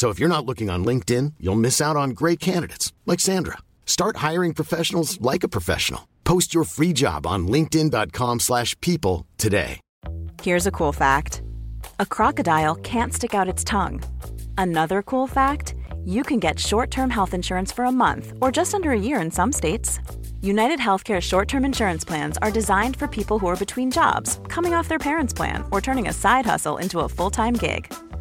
So if you're not looking on LinkedIn, you'll miss out on great candidates like Sandra. Start hiring professionals like a professional. Post your free job on linkedin.com/people today. Here's a cool fact a crocodile can't stick out its tongue. Another cool fact you can get short term health insurance for a month or just under a year in some states. United Healthcare short term insurance plans are designed for people who are between jobs, coming off their parents' plan, or turning a side hustle into a full time gig.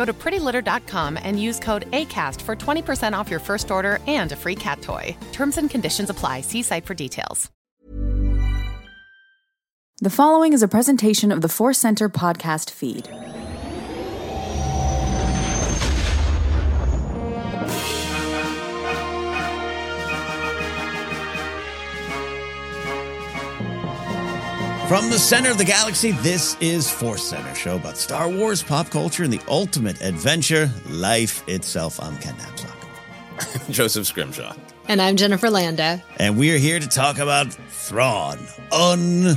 Go to prettylitter.com and use code ACAST for 20% off your first order and a free cat toy. Terms and conditions apply. See site for details. The following is a presentation of the Force Center podcast feed. From the center of the galaxy, this is Force Center, show about Star Wars, pop culture, and the ultimate adventure, life itself. I'm Ken Napzok. Joseph Scrimshaw. And I'm Jennifer Landa. And we are here to talk about Thrawn Unleashed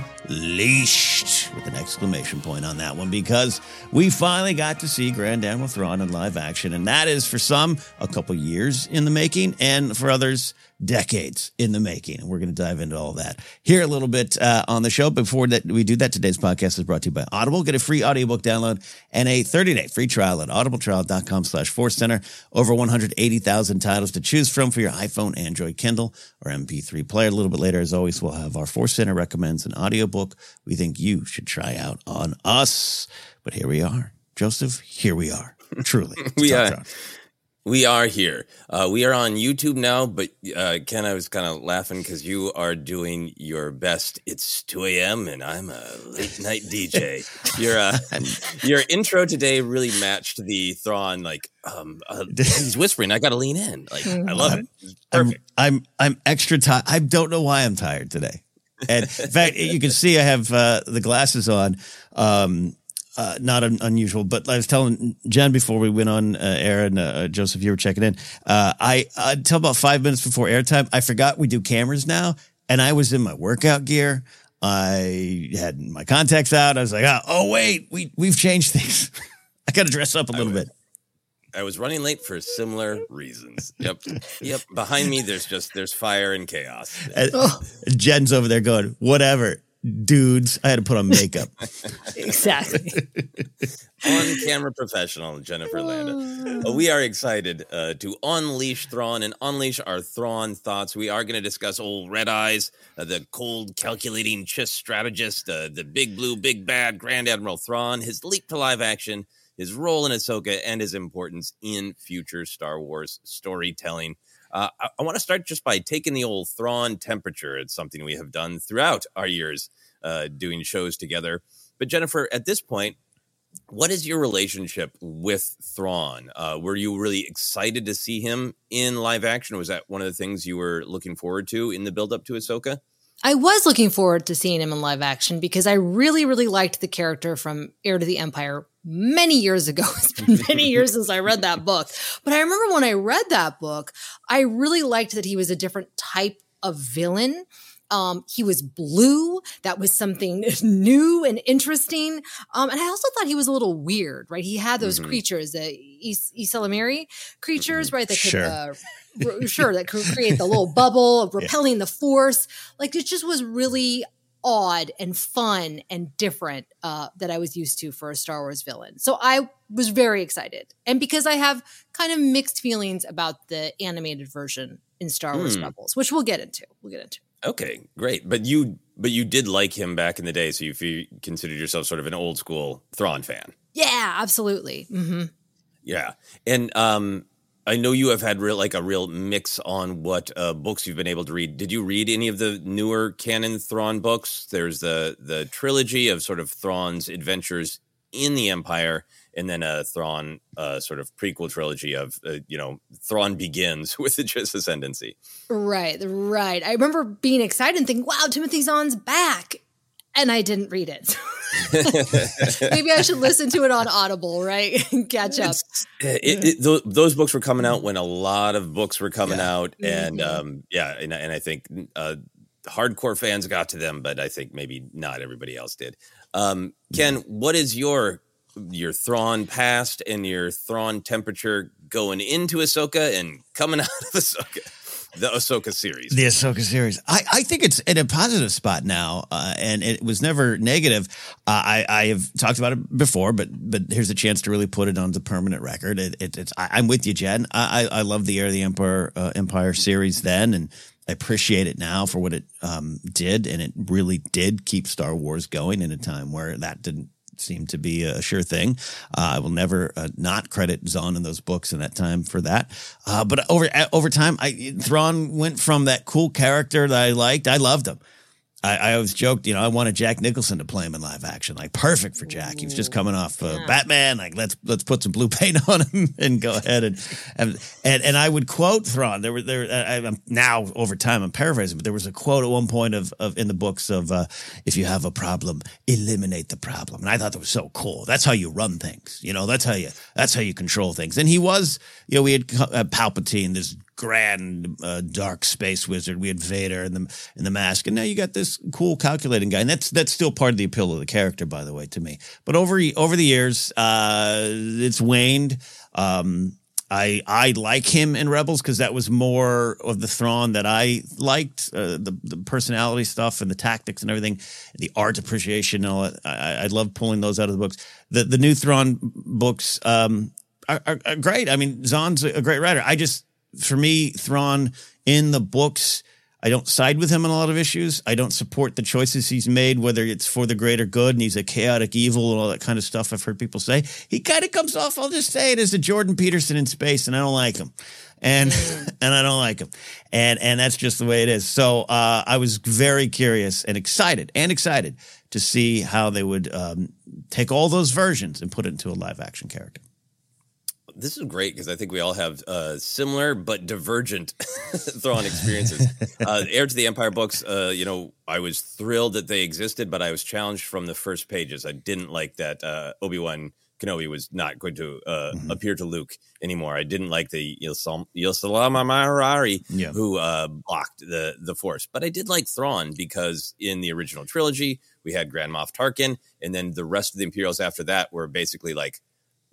with an exclamation point on that one because we finally got to see Grand Admiral Thrawn in live action. And that is for some a couple years in the making, and for others, decades in the making. And we're going to dive into all that here a little bit uh, on the show. Before that, we do that, today's podcast is brought to you by Audible. Get a free audiobook download and a 30-day free trial at audibletrial.com slash force center. Over 180,000 titles to choose from for your iPhone, Android, Kindle, or MP3 player. A little bit later, as always, we'll have our Force Center recommends an audiobook we think you should try out on us. But here we are. Joseph, here we are. Truly. we are. Thrawn. We are here. Uh, we are on YouTube now, but uh, Ken, I was kind of laughing because you are doing your best. It's 2 a.m. and I'm a late night DJ. your uh, your intro today really matched the Thrawn. Like um, uh, he's whispering. I got to lean in. Like I love it. It's I'm, Perfect. I'm I'm extra tired. I don't know why I'm tired today. And in fact, you can see I have uh, the glasses on. Um, uh, not un- unusual, but I was telling Jen before we went on uh, air, and uh, Joseph, you were checking in. Uh, I until about five minutes before airtime, I forgot we do cameras now, and I was in my workout gear. I had my contacts out. I was like, oh, oh wait, we we've changed things. I got to dress up a little bit. I was running late for similar reasons. Yep. Yep. Behind me, there's just there's fire and chaos. And Jen's over there going, whatever, dudes. I had to put on makeup. exactly. On camera professional Jennifer Landa. Uh, we are excited uh, to unleash Thrawn and unleash our Thrawn thoughts. We are going to discuss old Red Eyes, uh, the cold, calculating chess strategist, uh, the big blue, big bad Grand Admiral Thrawn, his leap to live action his role in Ahsoka, and his importance in future Star Wars storytelling. Uh, I, I want to start just by taking the old Thrawn temperature. It's something we have done throughout our years uh, doing shows together. But Jennifer, at this point, what is your relationship with Thrawn? Uh, were you really excited to see him in live action? Was that one of the things you were looking forward to in the build up to Ahsoka? I was looking forward to seeing him in live action because I really, really liked the character from Heir to the Empire many years ago. It's been many years since I read that book. But I remember when I read that book, I really liked that he was a different type of villain. Um, he was blue. That was something new and interesting. Um, and I also thought he was a little weird, right? He had those mm-hmm. creatures, the ysalamiri creatures, mm-hmm. right? That could, sure. Uh, sure, that could create the little bubble, of repelling yeah. the force. Like it just was really odd and fun and different uh, that I was used to for a Star Wars villain. So I was very excited. And because I have kind of mixed feelings about the animated version in Star Wars mm. Rebels, which we'll get into. We'll get into. Okay, great. But you but you did like him back in the day, so you, you considered yourself sort of an old school Thrawn fan. Yeah, absolutely. Mm-hmm. Yeah. And um I know you have had real like a real mix on what uh, books you've been able to read. Did you read any of the newer canon Thrawn books? There's the the trilogy of sort of Thrawn's adventures in the Empire, and then a Thrawn uh, sort of prequel trilogy of uh, you know Thrawn begins with the Chiss ascendancy. Right, right. I remember being excited and thinking, "Wow, Timothy Zahn's back," and I didn't read it. Maybe I should listen to it on Audible, right? Catch up. It, it, th- those books were coming out when a lot of books were coming yeah. out, and mm-hmm. um, yeah, and, and I think uh, hardcore fans got to them, but I think maybe not everybody else did. Um, Ken, what is your your Thrawn past and your Thrawn temperature going into Ahsoka and coming out of Ahsoka? The Ahsoka series. The Ahsoka series. I, I think it's in a positive spot now, uh, and it was never negative. Uh, I, I have talked about it before, but but here's a chance to really put it on the permanent record. It, it, it's I, am with you, Jen. I, I, I love the Heir of the Empire uh, Empire series then, and I appreciate it now for what it um, did, and it really did keep Star Wars going in a time where that didn't seemed to be a sure thing. Uh, I will never uh, not credit Zahn in those books in that time for that. Uh, but over over time, I Thrawn went from that cool character that I liked. I loved him I, I, always joked, you know, I wanted Jack Nicholson to play him in live action, like perfect for Jack. He was just coming off uh, yeah. Batman, like let's let's put some blue paint on him and go ahead and and and, and I would quote Thrawn. There were there I, am now over time I'm paraphrasing, but there was a quote at one point of of in the books of uh, if you have a problem, eliminate the problem, and I thought that was so cool. That's how you run things, you know. That's how you that's how you control things. And he was, you know, we had uh, Palpatine, this grand uh, dark space wizard. We had Vader in the in the mask, and now you got this cool calculating guy, and that's that's still part of the appeal of the character, by the way, to me. But over over the years, uh, it's waned. Um, I I like him in Rebels because that was more of the Thrawn that I liked, uh, the the personality stuff and the tactics and everything, the art appreciation and all that. I, I love pulling those out of the books. The the new Thrawn books um, are, are, are great. I mean, Zahn's a great writer. I just for me, Thrawn in the books, I don't side with him on a lot of issues. I don't support the choices he's made, whether it's for the greater good and he's a chaotic evil and all that kind of stuff I've heard people say. He kind of comes off, I'll just say it, as a Jordan Peterson in space, and I don't like him. And and I don't like him. And and that's just the way it is. So uh, I was very curious and excited and excited to see how they would um, take all those versions and put it into a live action character this is great because I think we all have uh, similar but divergent Thrawn experiences. uh, Heir to the Empire books, uh, you know, I was thrilled that they existed, but I was challenged from the first pages. I didn't like that uh, Obi Wan Kenobi was not going to uh, mm-hmm. appear to Luke anymore. I didn't like the Yilsalama Marari yeah. who uh, blocked the the Force, but I did like Thrawn because in the original trilogy we had Grand Moff Tarkin, and then the rest of the Imperials after that were basically like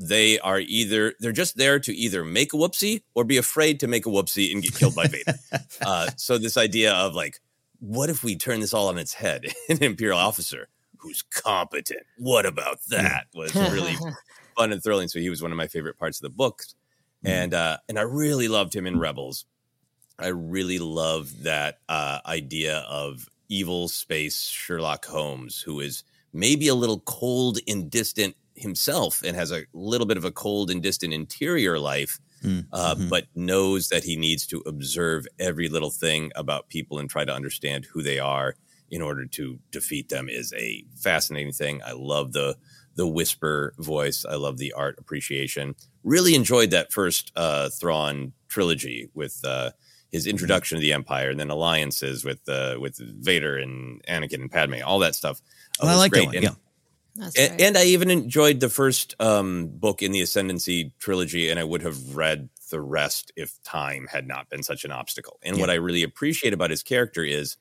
they are either they're just there to either make a whoopsie or be afraid to make a whoopsie and get killed by Vader. uh, so this idea of like, what if we turn this all on its head? An imperial officer who's competent. What about that? Was really fun and thrilling. So he was one of my favorite parts of the book, mm-hmm. and uh, and I really loved him in Rebels. I really love that uh, idea of evil space Sherlock Holmes, who is maybe a little cold and distant himself and has a little bit of a cold and distant interior life, mm, uh, mm-hmm. but knows that he needs to observe every little thing about people and try to understand who they are in order to defeat them is a fascinating thing. I love the the whisper voice. I love the art appreciation. Really enjoyed that first uh, Thrawn trilogy with uh, his mm-hmm. introduction to the Empire and then alliances with uh, with Vader and Anakin and Padme. All that stuff. Uh, well, I like great. that one. And, yeah and, right. and, I even enjoyed the first um, book in the Ascendancy trilogy, and I would have read the rest if time had not been such an obstacle. And yeah. what I really appreciate about his character is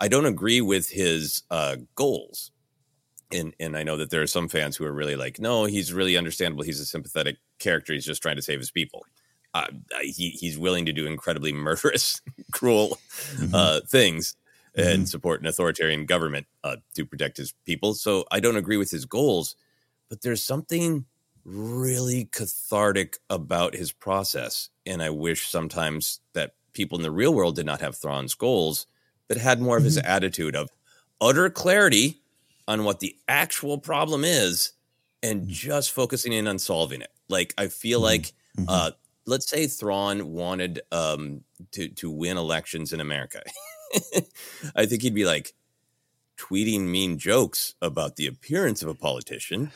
I don't agree with his uh, goals. And, and I know that there are some fans who are really like, no, he's really understandable. He's a sympathetic character. He's just trying to save his people. Uh, he, he's willing to do incredibly murderous, cruel mm-hmm. uh, things and mm-hmm. support an authoritarian government uh, to protect his people. So I don't agree with his goals, but there's something really cathartic about his process. And I wish sometimes that people in the real world did not have Thrawn's goals, but had more of his mm-hmm. attitude of utter clarity on what the actual problem is and mm-hmm. just focusing in on solving it. Like I feel mm-hmm. like mm-hmm. uh, let's say Thrawn wanted um, to to win elections in America. I think he'd be like tweeting mean jokes about the appearance of a politician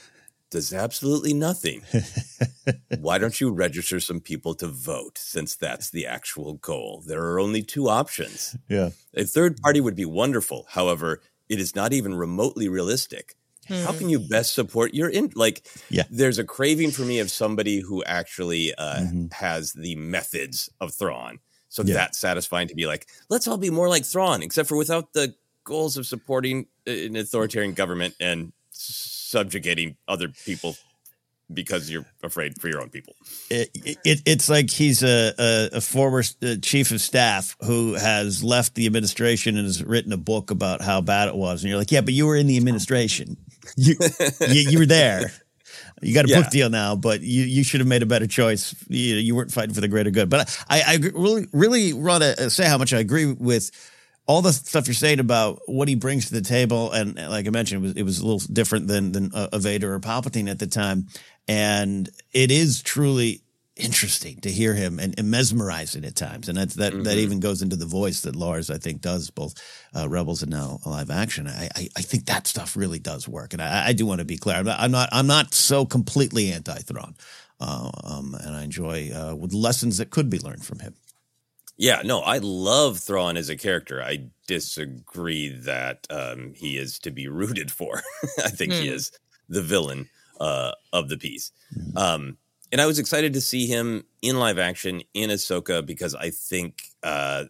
does absolutely nothing. Why don't you register some people to vote since that's the actual goal? There are only two options. Yeah. A third party would be wonderful. However, it is not even remotely realistic. How can you best support your in like yeah. there's a craving for me of somebody who actually uh, mm-hmm. has the methods of Thrawn so yeah. that's satisfying to be like, let's all be more like Thrawn, except for without the goals of supporting an authoritarian government and subjugating other people because you're afraid for your own people. It, it, it's like he's a, a, a former uh, chief of staff who has left the administration and has written a book about how bad it was. And you're like, yeah, but you were in the administration. You, you, you were there. You got a yeah. book deal now, but you, you should have made a better choice. You, you weren't fighting for the greater good. But I, I really, really want to uh, say how much I agree with all the stuff you're saying about what he brings to the table. And like I mentioned, it was, it was a little different than, than uh, a Vader or Palpatine at the time. And it is truly interesting to hear him and, and mesmerizing at times. And that's, that, mm-hmm. that even goes into the voice that Lars, I think, does both uh, Rebels and now live action. I, I, I, think that stuff really does work. And I, I do want to be clear. I'm not, I'm not, I'm not so completely anti Thrawn. Uh, um, and I enjoy uh, with lessons that could be learned from him. Yeah, no, I love Thrawn as a character. I disagree that um, he is to be rooted for. I think mm. he hmm. is the villain uh, of the piece. Mm. Um, and I was excited to see him in live action in Ahsoka because I think uh,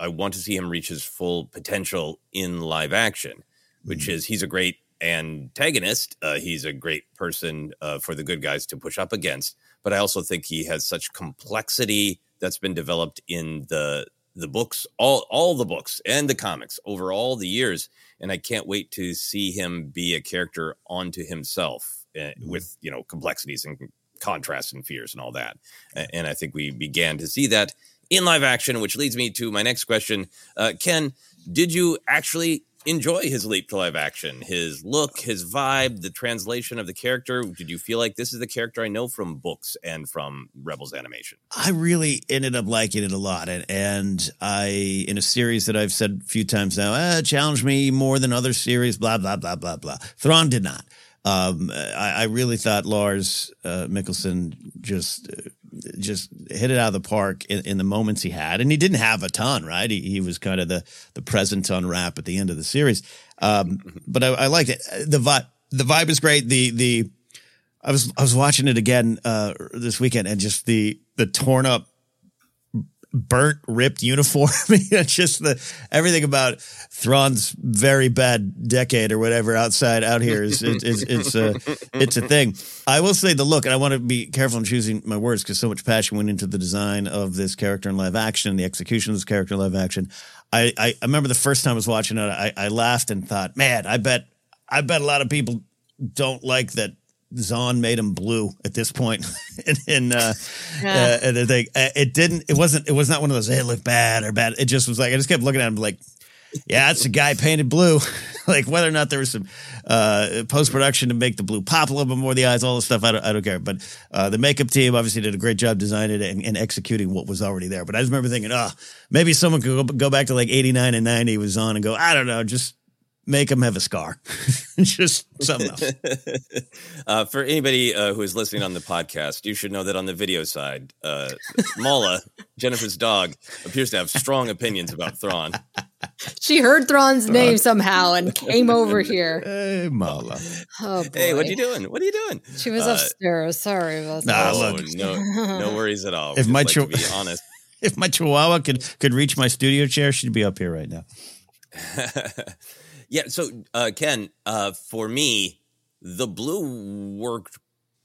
I want to see him reach his full potential in live action, which mm-hmm. is he's a great antagonist. Uh, he's a great person uh, for the good guys to push up against. But I also think he has such complexity that's been developed in the the books, all all the books and the comics over all the years, and I can't wait to see him be a character onto himself uh, mm-hmm. with you know complexities and contrasts and fears and all that. And I think we began to see that in live action, which leads me to my next question. Uh, Ken, did you actually enjoy his leap to live action? His look, his vibe, the translation of the character? Did you feel like this is the character I know from books and from Rebels animation? I really ended up liking it a lot. And, and I, in a series that I've said a few times now, eh, challenged me more than other series, blah, blah, blah, blah, blah. Thrawn did not. Um, I, I really thought Lars uh, Mikkelsen just uh, just hit it out of the park in, in, the moments he had, and he didn't have a ton, right? He, he was kind of the the present on rap at the end of the series, um, but I, I liked it. The vibe the vibe is great. The the I was I was watching it again uh, this weekend, and just the the torn up burnt, ripped uniform. just the everything about Thrawn's very bad decade or whatever outside out here is it's it's, it's a uh, it's a thing. I will say the look, and I want to be careful in choosing my words because so much passion went into the design of this character in live action, and the execution of this character in live action. I, I remember the first time I was watching it, I, I laughed and thought, man, I bet I bet a lot of people don't like that Zahn made him blue at this point, and, and uh, yeah. uh, and think uh, it didn't. It wasn't. It was not one of those. Hey, look bad or bad. It just was like I just kept looking at him like, yeah, it's a guy painted blue. like whether or not there was some uh, post production to make the blue pop a little bit more the eyes, all the stuff. I don't, I don't care. But uh, the makeup team obviously did a great job designing it and, and, executing what was already there. But I just remember thinking, oh, maybe someone could go, go back to like eighty nine and ninety was on and go, I don't know, just make him have a scar. Just something else. uh, for anybody uh, who is listening on the podcast, you should know that on the video side, uh, Mala, Jennifer's dog, appears to have strong opinions about Thrawn. She heard Thrawn's Thrawn. name somehow and came over here. Hey, Mala. Oh, boy. Hey, what are you doing? What are you doing? She was uh, upstairs. Sorry about that. Nah, look, no, no worries at all. If my like to be honest, if my Chihuahua could could reach my studio chair, she'd be up here right now. Yeah. So, uh, Ken, uh, for me, the blue worked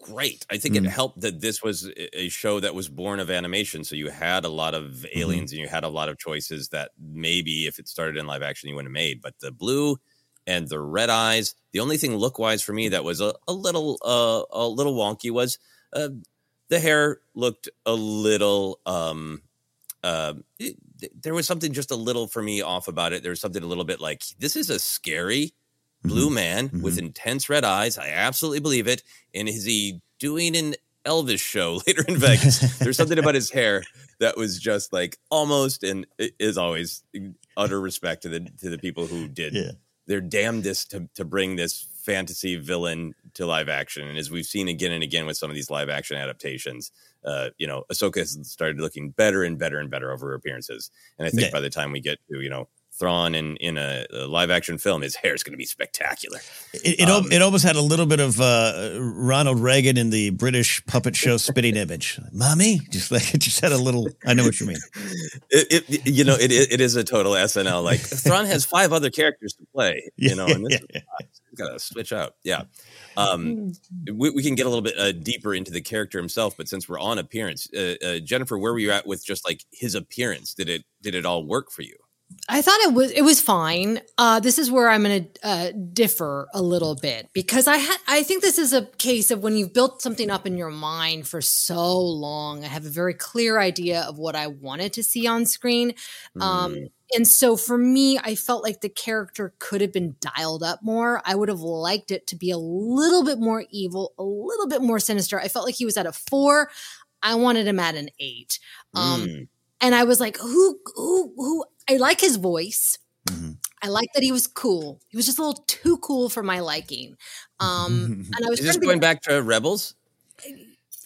great. I think mm. it helped that this was a show that was born of animation. So you had a lot of mm-hmm. aliens mm-hmm. and you had a lot of choices that maybe if it started in live action, you wouldn't have made. But the blue and the red eyes, the only thing look wise for me that was a, a little uh, a little wonky was uh, the hair looked a little um, uh, it, there was something just a little for me off about it. There was something a little bit like this is a scary blue mm-hmm. man mm-hmm. with intense red eyes. I absolutely believe it. And is he doing an Elvis show later in Vegas? There's something about his hair that was just like almost and is always utter respect to the to the people who did yeah. their damnedest to to bring this fantasy villain to live action. And as we've seen again and again with some of these live action adaptations, uh, you know, Ahsoka has started looking better and better and better over her appearances. And I think yeah. by the time we get to, you know, Thrawn in in a, a live action film, his hair is going to be spectacular. It it, um, it, almost had a little bit of uh, Ronald Reagan in the British puppet show spitting image. Mommy, just like it just had a little. I know what you mean. It, it you know it it is a total SNL. Like Thrawn has five other characters to play. You know, and this yeah, yeah. got to switch out. Yeah. Um, we, we, can get a little bit uh, deeper into the character himself, but since we're on appearance, uh, uh, Jennifer, where were you at with just like his appearance? Did it did it all work for you? I thought it was it was fine. Uh, this is where I'm going to uh, differ a little bit because I had I think this is a case of when you've built something up in your mind for so long. I have a very clear idea of what I wanted to see on screen, um, mm. and so for me, I felt like the character could have been dialed up more. I would have liked it to be a little bit more evil, a little bit more sinister. I felt like he was at a four. I wanted him at an eight. Um, mm. And I was like, who, who, who I like his voice. Mm-hmm. I like that he was cool. He was just a little too cool for my liking. Um, and I was just going back to Rebels.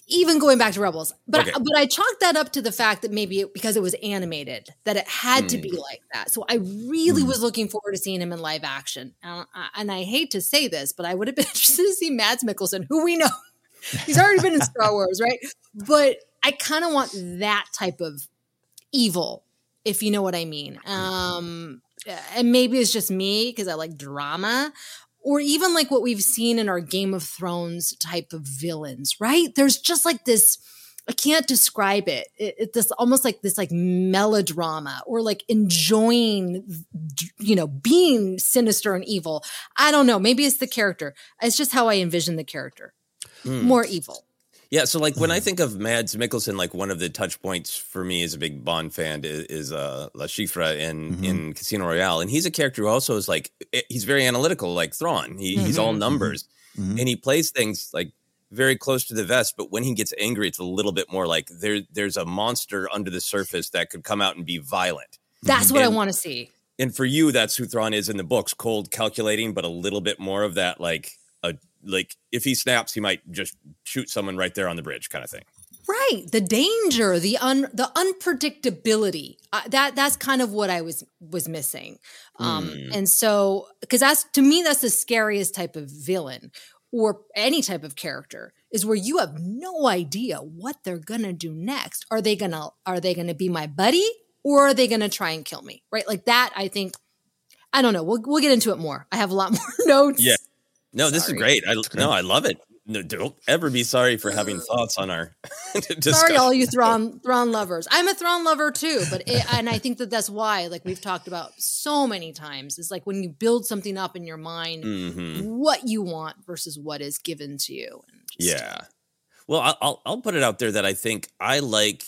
Even going back to Rebels, but okay. but I chalked that up to the fact that maybe it, because it was animated, that it had mm. to be mm. like that. So I really mm. was looking forward to seeing him in live action. Uh, and I hate to say this, but I would have been interested to see Mads Mikkelsen, who we know he's already been in Star Wars, right? But I kind of want that type of evil if you know what I mean. Um, and maybe it's just me because I like drama, or even like what we've seen in our Game of Thrones type of villains, right? There's just like this. I can't describe it. it. It's this almost like this like melodrama or like enjoying, you know, being sinister and evil. I don't know. Maybe it's the character. It's just how I envision the character. Mm. More evil. Yeah, so like when I mm-hmm. think of Mads Mikkelsen, like one of the touch points for me as a big Bond fan is, is uh, Le Chiffre in mm-hmm. in Casino Royale, and he's a character who also is like eh, he's very analytical, like Thrawn. He, mm-hmm. He's all mm-hmm. numbers, mm-hmm. and he plays things like very close to the vest. But when he gets angry, it's a little bit more like there there's a monster under the surface that could come out and be violent. That's what and, I want to see. And for you, that's who Thrawn is in the books: cold, calculating, but a little bit more of that like a like if he snaps, he might just shoot someone right there on the bridge, kind of thing. Right, the danger, the un the unpredictability. Uh, that that's kind of what I was was missing. Um, Mm. And so, because that's to me, that's the scariest type of villain or any type of character is where you have no idea what they're gonna do next. Are they gonna are they gonna be my buddy or are they gonna try and kill me? Right, like that. I think. I don't know. We'll we'll get into it more. I have a lot more notes. Yeah. No, this is great. I no, I love it. No, don't ever be sorry for having thoughts on our Sorry, all you Thrawn Thrawn lovers. I'm a Thrawn lover too, but it, and I think that that's why, like we've talked about so many times, is like when you build something up in your mind, Mhm. what you want versus what is given to you. And just- Yeah. Well, I- I'll I'll put it out there that I think I like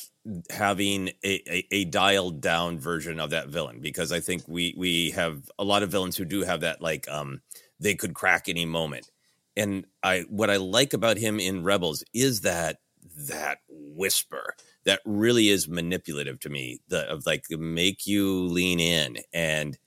having a, a, a dialed down version of that villain because I think we we have a lot of villains who do have that like um they could crack any moment. And I what I like about him in Rebels is that that whisper that really is manipulative to me the of like make you lean in and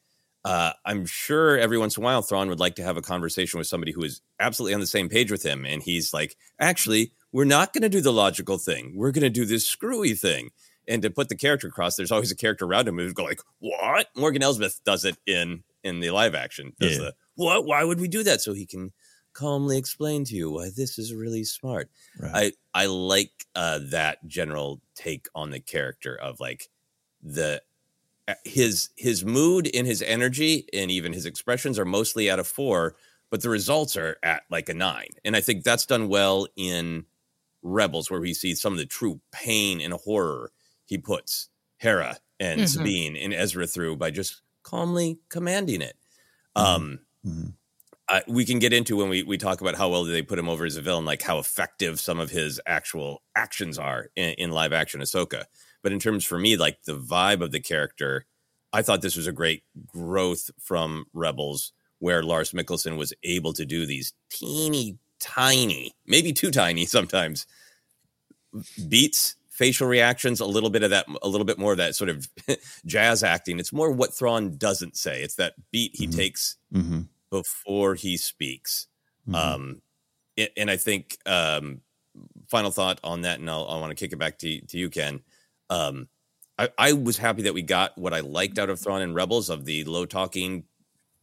uh, I'm sure every once in a while Thrawn would like to have a conversation with somebody who is absolutely on the same page with him. And he's like, actually, we're not going to do the logical thing. We're going to do this screwy thing. And to put the character across, there's always a character around him who's go like, what? Morgan Elsbeth does it in in the live action. Does Yeah. the what? Why would we do that? So he can calmly explain to you why this is really smart. Right. I I like uh, that general take on the character of like the uh, his his mood and his energy and even his expressions are mostly at a four, but the results are at like a nine. And I think that's done well in Rebels, where we see some of the true pain and horror he puts Hera and Mhm. Sabine and Ezra through by just calmly commanding it. Um, I, we can get into when we, we talk about how well they put him over as a villain, like how effective some of his actual actions are in, in live action Ahsoka. But in terms for me, like the vibe of the character, I thought this was a great growth from Rebels, where Lars Mikkelsen was able to do these teeny tiny, maybe too tiny sometimes, beats, facial reactions, a little bit of that, a little bit more of that sort of jazz acting. It's more what Thrawn doesn't say. It's that beat he takes Mm-hmm. Before he speaks. Um, and I think um, final thought on that, and I'll, I want to kick it back to to you, Ken. Um, I, I was happy that we got what I liked out of Thrawn and Rebels of the low talking,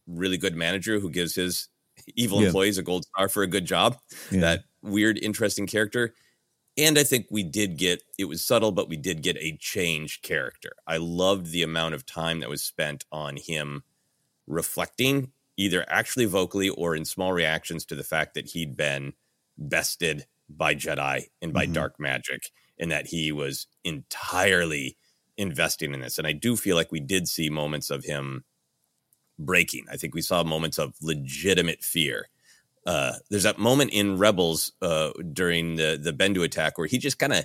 really good manager who gives his evil Yeah. employees a gold star for a good job. Yeah. That weird, interesting character. And I think we did get it was subtle, but we did get a changed character. I loved the amount of time that was spent on him reflecting, either actually vocally or in small reactions to the fact that he'd been bested by Jedi and by Mhm. dark magic, and that he was entirely investing in this. And I do feel like we did see moments of him breaking. I think we saw moments of legitimate fear. Uh, there's that moment in Rebels uh, during the the Bendu attack where he just kind of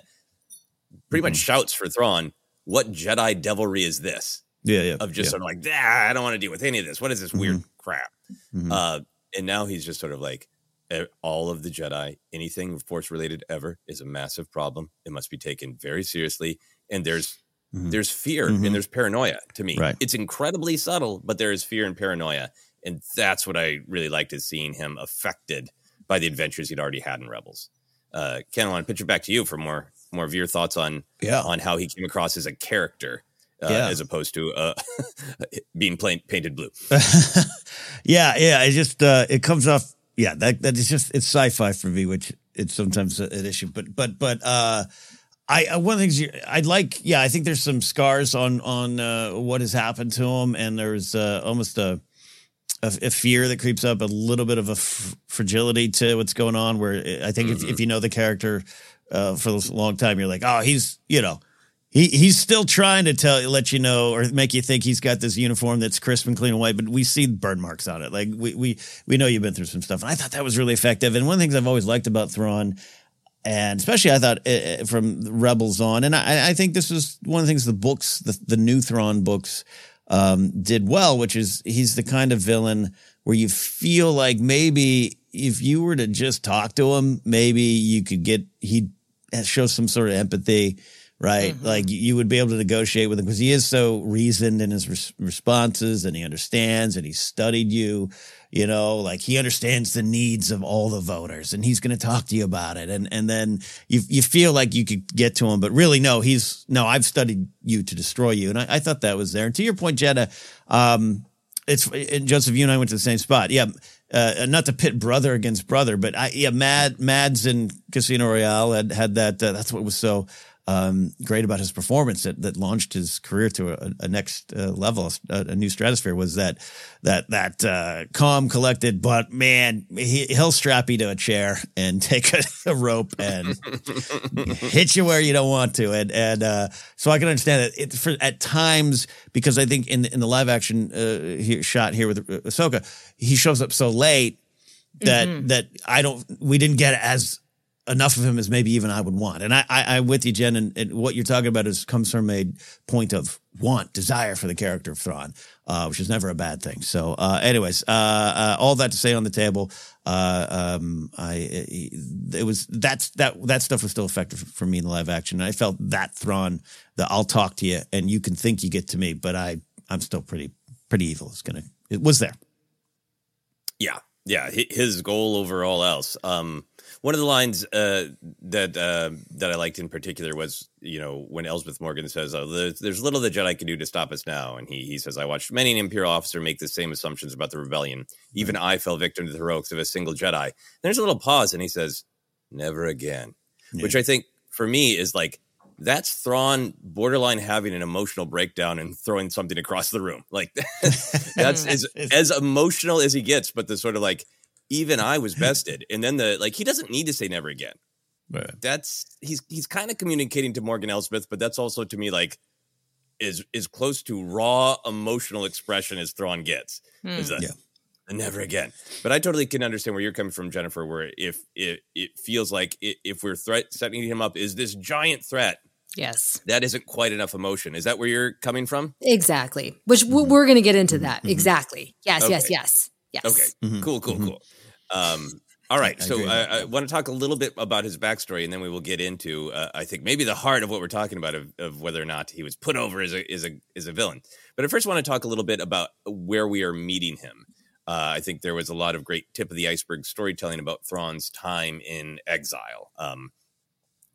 pretty much shouts for Thrawn, "What Jedi devilry is this?" Yeah, yeah. Of just yeah. sort of like, ah, I don't want to deal with any of this. What is this weird crap? Mhm. Uh, and now he's just sort of like, "Eh, all of the Jedi, anything Force related ever, is a massive problem. It must be taken very seriously. And there's there's fear and there's paranoia to me. Right. It's incredibly subtle, but there is fear and paranoia. And that's what I really liked is seeing him affected by the adventures he'd already had in Rebels. Uh, Ken, I want to pitch it back to you for more more of your thoughts on Yeah. on how he came across as a character uh, Yeah. as opposed to uh, being plain, painted blue. yeah, yeah. It just uh, it comes off. Yeah, that that is just it's sci-fi for me, which it's sometimes an issue. But but but uh, I uh, one of the things you, I'd like. Yeah, I think there's some scars on on uh, what has happened to him, and there's uh, almost a, a a fear that creeps up, a little bit of a f- fragility to what's going on. Where I think if, if you know the character uh, for a long time, you're like, oh, he's you know he he's still trying to tell let you know or make you think he's got this uniform that's crisp and clean and white, but we see burn marks on it. Like we we we know you've been through some stuff, and I thought that was really effective. And one of the things I've always liked about Thrawn, and especially I thought uh, from Rebels on, and I, I think this was one of the things the books, the the new Thrawn books, um, did well, which is he's the kind of villain where you feel like maybe if you were to just talk to him, maybe you could get he'd show some sort of empathy right? Like you would be able to negotiate with him because he is so reasoned in his res- responses and he understands and he studied you. you know, like he understands the needs of all the voters and he's going to talk to you about it. And, and then you, you feel like you could get to him, but really, no, he's, no, I've studied you to destroy you. And I, I thought that was there. And to your point, Jenna, um, it's and Joseph, you and I went to the same spot. Yeah. Uh, not to pit brother against brother, but I, yeah, Mad, Mads in Casino Royale had, had that, uh, that's what was so, um, great about his performance that, that launched his career to a, a next uh, level, a, a, new stratosphere was that, that, that, uh, calm, collected, but man, he, he'll strap you to a chair and take a, a rope and hit you where you don't want to. And, and, uh, so I can understand that it for, at times, because I think in, in the live action, uh, here, shot here with Ahsoka, he shows up so late that, mm-hmm. that I don't, we didn't get as, enough of him as maybe even I would want. And I, I, am with you, Jen. And, and, what you're talking about is comes from a point of want, desire for the character of Thrawn, uh, which is never a bad thing. So, uh, anyways, uh, uh all that to say on the table, uh, um, I it was that's that that stuff was still effective for me in the live action. And I felt that Thrawn, the I'll talk to you, and you can think you get to me, but I I'm still pretty pretty evil. It's gonna it was there. Yeah, yeah. His goal over all else. Um, one of the lines uh, that uh, that I liked in particular was, you know, when Elsbeth Morgan says, "Oh, there's, there's, little the Jedi can do to stop us now," and he he says, "I watched many an Imperial officer make the same assumptions about the rebellion. Even I fell victim to the heroics of a single Jedi." There's a little pause, and he says, "Never again," yeah. which I think for me is like that's Thrawn borderline having an emotional breakdown and throwing something across the room. Like that's as, as emotional as he gets, but the sort of like even I was bested. And then the like he doesn't need to say never again. Right. That's he's he's kind of communicating to Morgan Elsbeth, but that's also to me like is is close to raw emotional expression as Thrawn gets. Hmm. Is that yeah. never again. But I totally can understand where you're coming from, Jennifer. Where if it it feels like if we're threat setting him up is this giant threat. Yes. That isn't quite enough emotion. Is that where you're coming from? Exactly. Which mm-hmm. we're going to get into that. Mm-hmm. Exactly. Yes, okay. yes, yes. Yes. Okay. Mm-hmm. Cool, cool, mm-hmm. cool. Um, all right, I so I, I, want to talk a little bit about his backstory, and then we will get into, uh, I think, maybe the heart of what we're talking about of, of, whether or not he was put over as a as a as a villain. But I first want to talk a little bit about where we are meeting him. Uh, I think there was a lot of great tip of the iceberg storytelling about Thrawn's time in exile. Um,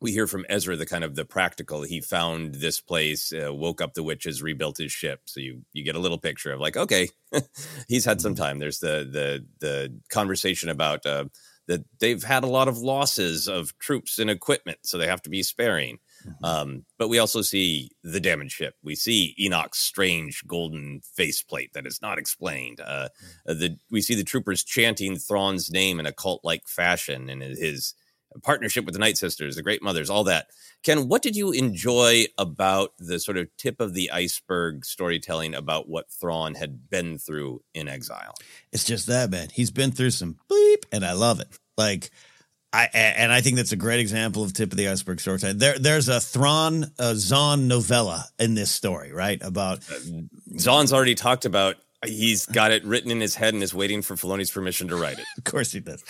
we hear from Ezra the kind of the practical. He found this place, uh, woke up the witches, rebuilt his ship. So you you get a little picture of like, okay, he's had some mm-hmm. time. There's the the the conversation about uh, that they've had a lot of losses of troops and equipment, so they have to be sparing. Mm-hmm. Um, but we also see the damaged ship. We see Enoch's strange golden faceplate that is not explained. Uh, mm-hmm. the we see the troopers chanting Thrawn's name in a cult like fashion, and his partnership with the Night Sisters, the Great Mothers, all that. Ken, what did you enjoy about the sort of tip of the iceberg storytelling about what Thrawn had been through in exile? It's just that, man. He's been through some bleep, and I love it. Like, I and I think that's a great example of tip of the iceberg storytelling. There, there's a Thrawn a Zahn novella in this story, right? About uh, Zahn's already talked about he's got it written in his head and is waiting for Filoni's permission to write it. of course he does.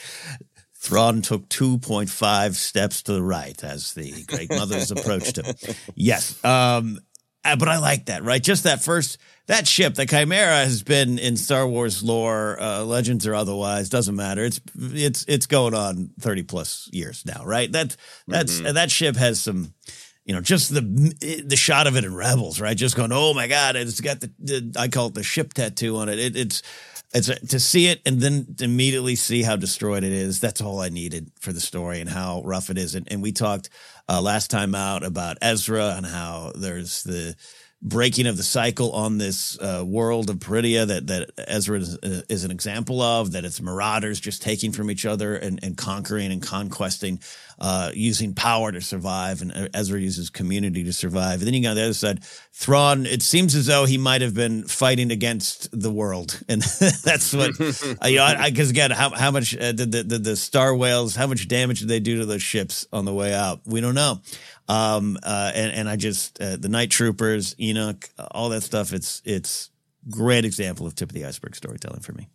Thrawn took 2.5 steps to the right as the great mothers approached him. Yes. Um, uh, but I like that, right? Just that first, that ship, the Chimera has been in Star Wars lore, uh, legends or otherwise, doesn't matter. It's, it's, it's going on 30 plus years now, right? That, that's, mm-hmm. that ship has some, you know, just the the shot of it in Rebels, right? Just going, oh my god, it's got the, the I call it the ship tattoo on it. it it's it's a, to see it and then immediately see how destroyed it is. That's all I needed for the story and how rough it is. And, and we talked uh, last time out about Ezra and how there's the breaking of the cycle on this uh, world of Peridea that that Ezra is, uh, is, an example of. That it's marauders just taking from each other and, and conquering and conquesting, uh, using power to survive, and uh, Ezra uses community to survive. And then you got the other side, Thrawn. It seems as though he might have been fighting against the world, and that's what uh, you know. Because again, how how much uh, did the, the the star whales? How much damage did they do to those ships on the way out? We don't know. Um, uh, and, and I just, uh, the night troopers, Enoch, all that stuff. It's, it's great example of tip of the iceberg storytelling for me.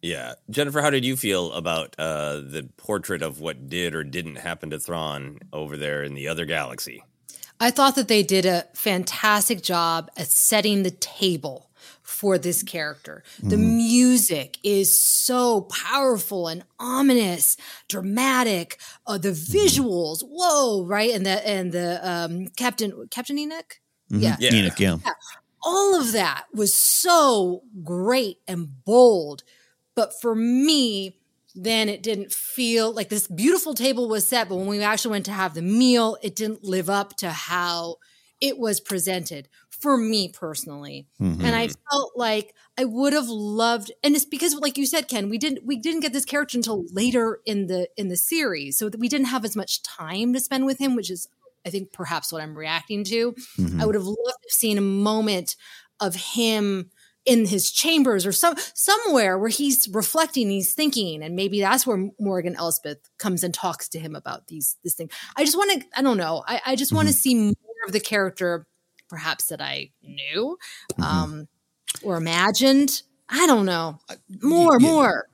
Yeah. Jennifer, how did you feel about uh, the portrait of what did or didn't happen to Thrawn over there in the other galaxy? I thought that they did a fantastic job at setting the table for this character. The music is so powerful and ominous, dramatic. Uh, the visuals, whoa, right? And the and the um, Captain Captain Enoch, yeah, Yeah. Enoch, yeah. all of that was so great and bold. But for me, then it didn't feel like this beautiful table was set. But when we actually went to have the meal, it didn't live up to how it was presented for me personally. Mhm. And I felt like I would have loved, and it's because, like you said, Ken, we didn't we didn't get this character until later in the in the series, so that we didn't have as much time to spend with him, which is, I think, perhaps what I'm reacting to. Mhm. I would have loved to have seen a moment of him in his chambers or some somewhere where he's reflecting, he's thinking, and maybe that's where Morgan Elsbeth comes and talks to him about these this thing. I just want to, I don't know, I, I just want to see more of the character, perhaps that I knew, um, or imagined. I don't know, more, more.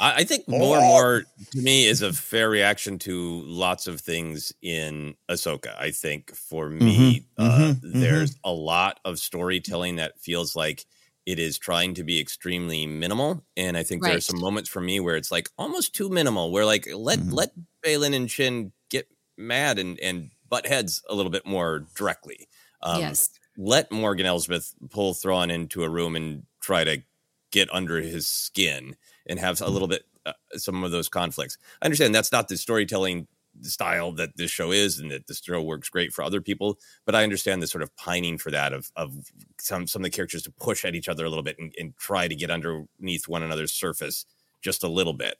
I, I think more and more to me is a fair reaction to lots of things in Ahsoka. I think for me, Mhm, uh, mhm, there's a lot of storytelling that feels like it is trying to be extremely minimal, and I think there are some moments for me where it's like almost too minimal. Where like let let Baylan and Shin get mad and and butt heads a little bit more directly. Um, Yes. Let Morgan Elsbeth pull Thrawn into a room and try to get under his skin and have a little bit uh, some of those conflicts. I understand that's not the storytelling style that this show is and that this show works great for other people but i understand the sort of pining for that of of some some of the characters to push at each other a little bit and, and try to get underneath one another's surface just a little bit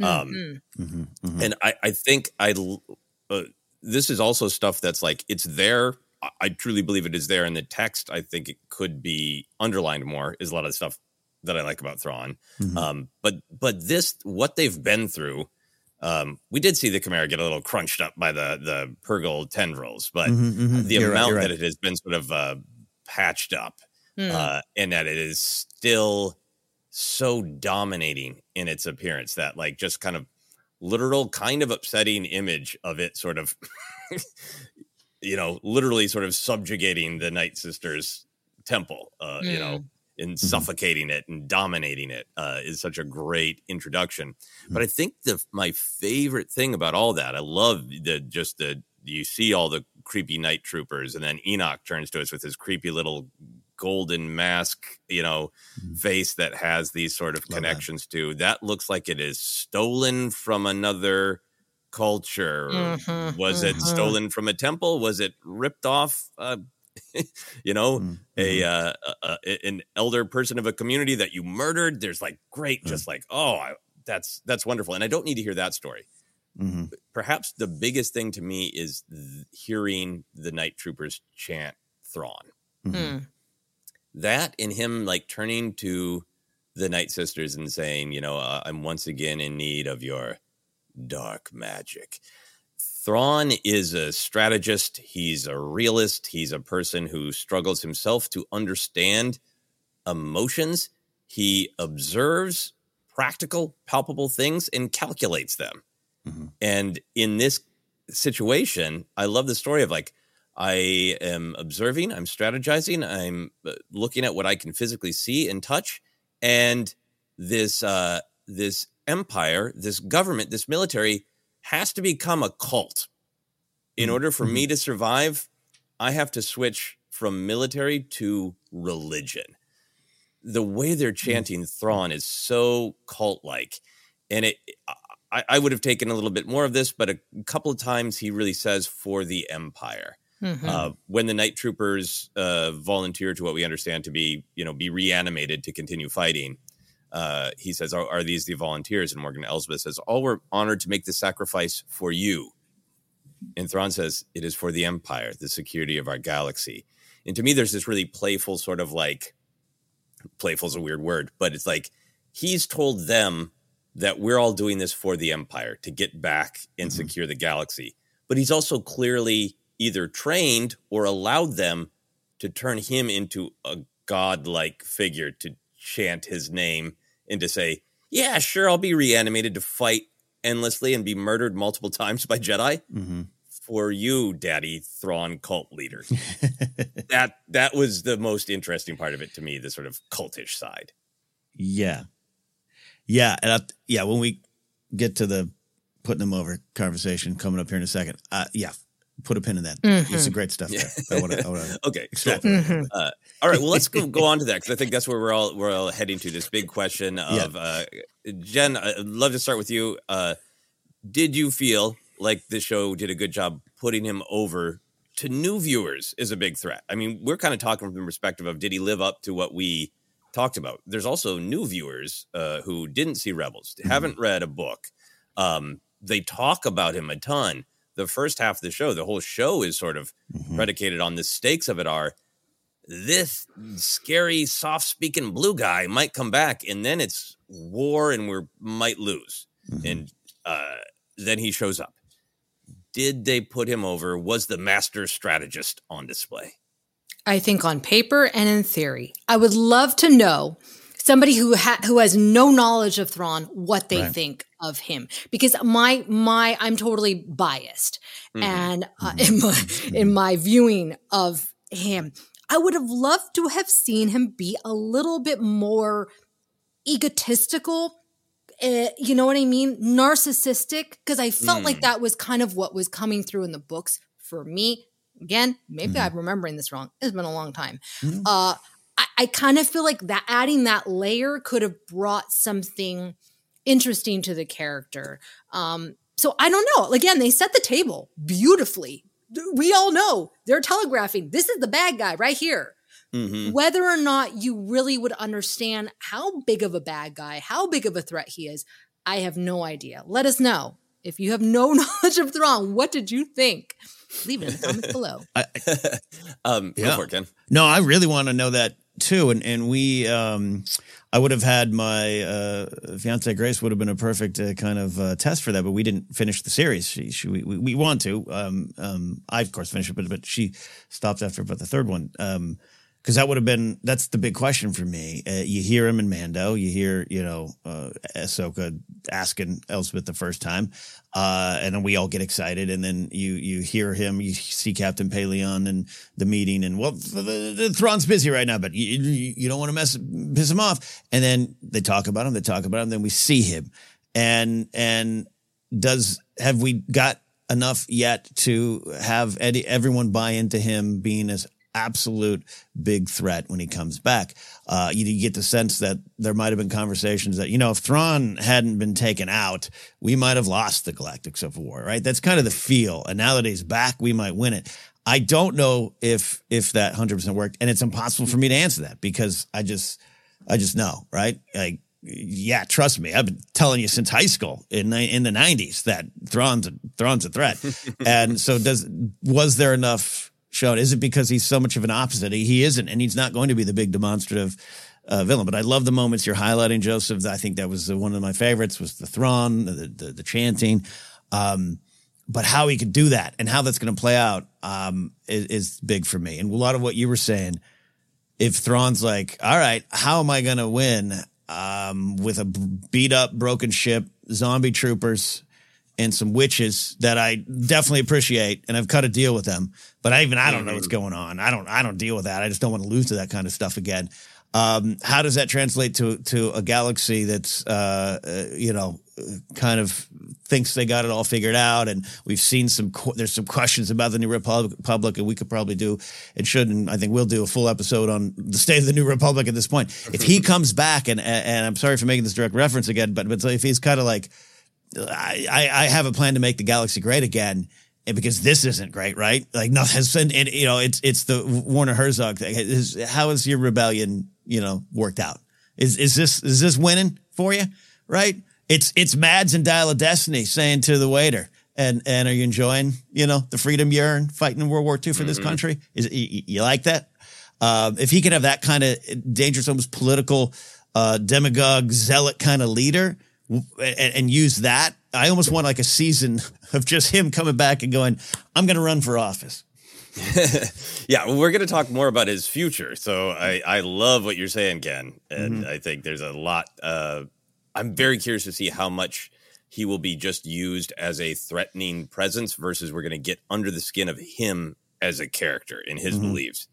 um Mhm. and I, I think i uh, this is also stuff that's like it's there. I, I truly believe it is there in the text. I think it could be underlined more. Is a lot of the stuff that I like about Thrawn. Mhm. Um, but but this what they've been through. Um, we did see the Chimaera get a little crunched up by the the Purrgil tendrils, but Mhm, mhm. the You're amount you're that right. it has been sort of uh, patched up, Hmm. uh, and that it is still so dominating in its appearance that like just kind of literal kind of upsetting image of it sort of you know literally sort of subjugating the night sisters temple uh you know and suffocating it and dominating it uh is such a great introduction. But i think the my favorite thing about all that i love the just the you see all the creepy night troopers and then enoch turns to us with his creepy little golden mask you know face that has these sort of connections to. That looks like it is stolen from another culture Mhm, was it mhm. stolen from a temple was it ripped off uh, you know a, uh, a, a an elder person of a community that you murdered there's like great just like oh I, that's that's wonderful and i don't need to hear that story Mhm. perhaps the biggest thing to me is th- hearing the night troopers chant Thrawn. Mm. That and him like turning to the night sisters and saying, you know, uh, I'm once again in need of your dark magic. Thrawn is a strategist. He's a realist. He's a person who struggles himself to understand emotions. He observes practical, palpable things and calculates them. And in this situation, I love the story of like, I am observing, I'm strategizing, I'm uh, looking at what I can physically see and touch, and this uh, this empire, this government, this military has to become a cult. In order for me to survive, I have to switch from military to religion. The way they're chanting Thrawn is so cult like, and it. I, I would have taken a little bit more of this, but a couple of times he really says for the empire. Mhm. Uh, when the night troopers uh, volunteer to what we understand to be, you know, be reanimated to continue fighting, uh, he says, are, "Are these the volunteers?" And Morgan Elsbeth says, "All were honored to make the sacrifice for you." And Thrawn says, "It is for the empire, the security of our galaxy." And to me, there's this really playful sort of like, playful is a weird word, but it's like he's told them that we're all doing this for the empire to get back and secure the galaxy. But he's also clearly either trained or allowed them to turn him into a godlike figure to chant his name and to say, Yeah, sure, I'll be reanimated to fight endlessly and be murdered multiple times by Jedi Mm-hmm. for you, Daddy Thrawn cult leader. that that was the most interesting part of it to me, the sort of cultish side. Yeah, yeah, and I, yeah. When we get to the putting them over conversation coming up here in a second, uh, yeah, put a pin in that. Mm-hmm. It's a great stuff Yeah. there. I wanna, I wanna okay, cool. Mm-hmm. a little bit. Uh, all right, well, let's go, go on to that because I think that's where we're all we're all heading to. This big question of uh, Jen. I'd love to start with you. Uh, did you feel like the show did a good job putting him over to new viewers? Is a big threat. I mean, we're kind of talking from the perspective of did he live up to what we talked about? There's also new viewers uh, who didn't see Rebels, haven't read a book. Um, they talk about him a ton. The first half of the show, the whole show is sort of predicated on the stakes of it are this scary, soft speaking blue guy might come back, and then it's war and we might lose. And uh, then he shows up. Did they put him over? Was the master strategist on display? I think on paper and in theory. I would love to know somebody who ha- who has no knowledge of Thrawn what they Right. think of him because my my I'm totally biased Mhm. and uh, in my in my viewing of him I would have loved to have seen him be a little bit more egotistical uh, you know what I mean? Narcissistic, because I felt like Mm. that was kind of what was coming through in the books for me. Again, maybe Mhm. I'm remembering this wrong. It's been a long time. Uh, I, I kind of feel like that adding that layer could have brought something interesting to the character. Um, so I don't know. Again, they set the table beautifully. We all know they're telegraphing this is the bad guy right here Mm-hmm. whether or not you really would understand how big of a bad guy, how big of a threat he is, I have no idea. Let us know. If you have no knowledge of Thrawn, what did you think? Leave it in the comments below. um, Yeah. Go for it, Ken. No, I really want to know that too. And and we, um, I would have had my uh, fiance Grace would have been a perfect uh, kind of uh, test for that, but we didn't finish the series. She, she we, we, want to. Um, um, I of course finished it, but but she stopped after about the third one. Um, because that would have been that's the big question for me. Uh, you hear him in Mando, you hear you know uh, Ahsoka asking Elsbeth the first time, uh, and then we all get excited, and then you you hear him, you see Captain Pellaeon and the meeting, and well, the, the, Thrawn's busy right now, but you, you, you don't want to mess piss him off, and then they talk about him, they talk about him, then we see him, and and does have we got enough yet to have Eddie, everyone buy into him being this absolute big threat when he comes back. Uh, you, you get the sense that there might have been conversations that, you know, if Thrawn hadn't been taken out, we might have lost the Galactic Civil War, right? That's kind of the feel. And now that he's back, we might win it. I don't know if, if that 100% worked. And it's impossible for me to answer that because I just, I just know, right? Like, yeah, trust me. I've been telling you since high school in the, in the nineties that Thrawn's a, Thrawn's a threat. and so does, was there enough shown? Is it because he's so much of an opposite? He, he isn't, and he's not going to be the big demonstrative uh, villain. But I love the moments you're highlighting, Joseph. I think that was one of my favorites was the Thrawn, the, the, the chanting. Um, but how he could do that and how that's going to play out um, is, is big for me. And a lot of what you were saying, if Thrawn's like, all right, how am I going to win um, with a beat up, broken ship, zombie troopers, and some witches that I definitely appreciate, and I've cut a deal with them. But I even I don't know what's going on. I don't I don't deal with that. I just don't want to lose to that kind of stuff again. Um, how does that translate to to a galaxy that's uh, uh, you know kind of thinks they got it all figured out? And we've seen some qu- there's some questions about the New Republic, Republic, and we could probably do and should and I think we'll do a full episode on the state of the New Republic at this point. If he comes back and and I'm sorry for making this direct reference again, but but if he's kind of like I, I have a plan to make the galaxy great again. And because this isn't great, right? Like nothing has been, and you know, it's it's the Werner Herzog thing. Is, how has your rebellion, you know, worked out? Is is this is this winning for you? Right? It's it's Mads and Dial of Destiny saying to the waiter, and and are you enjoying, you know, the freedom you earned fighting in World War II for this Mhm. country? Is you, you like that? Um, if he can have that kind of dangerous, almost political, uh, demagogue, zealot kind of leader, and, and use that, I almost want like a season of just him coming back and going, "I'm going to run for office." yeah, well, we're going to talk more about his future. So I, I love what you're saying, Ken, and Mhm. I think there's a lot. Uh, I'm very curious to see how much he will be just used as a threatening presence versus we're going to get under the skin of him as a character in his Mhm. beliefs.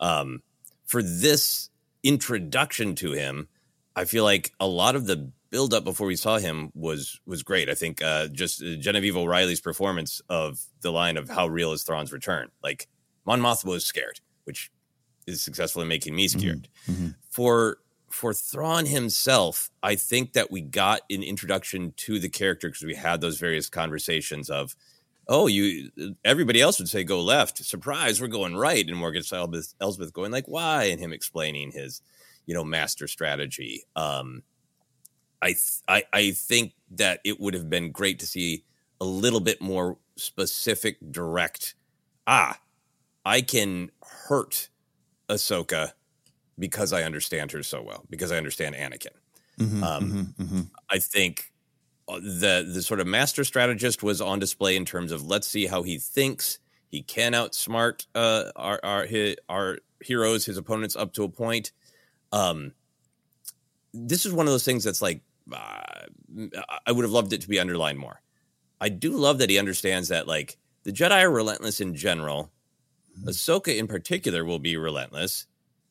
Um, for this introduction to him, I feel like a lot of the build up before we saw him was was great. I think uh, just uh, Genevieve O'Reilly's performance of the line of "How real is Thrawn's return?" Like Mon Mothma was scared, which is successful in making me scared. Mhm. For for Thrawn himself, I think that we got an introduction to the character because we had those various conversations of, oh, you everybody else would say go left. Surprise, we're going right. And Morgan Elsbeth, Elsbeth going like, why? And him explaining his, you know, master strategy. Um, I, th- I I think that it would have been great to see a little bit more specific, direct. Ah, I can hurt Ahsoka because I understand her so well, because I understand Anakin. Mhm, Um, mhm, mhm. I think uh, the the sort of master strategist was on display in terms of let's see how he thinks. He can outsmart uh, our our his, our heroes, his opponents, up to a point. Um, this is one of those things that's like I would have loved it to be underlined more. I do love that he understands that like the Jedi are relentless in general. Ahsoka in particular will be relentless,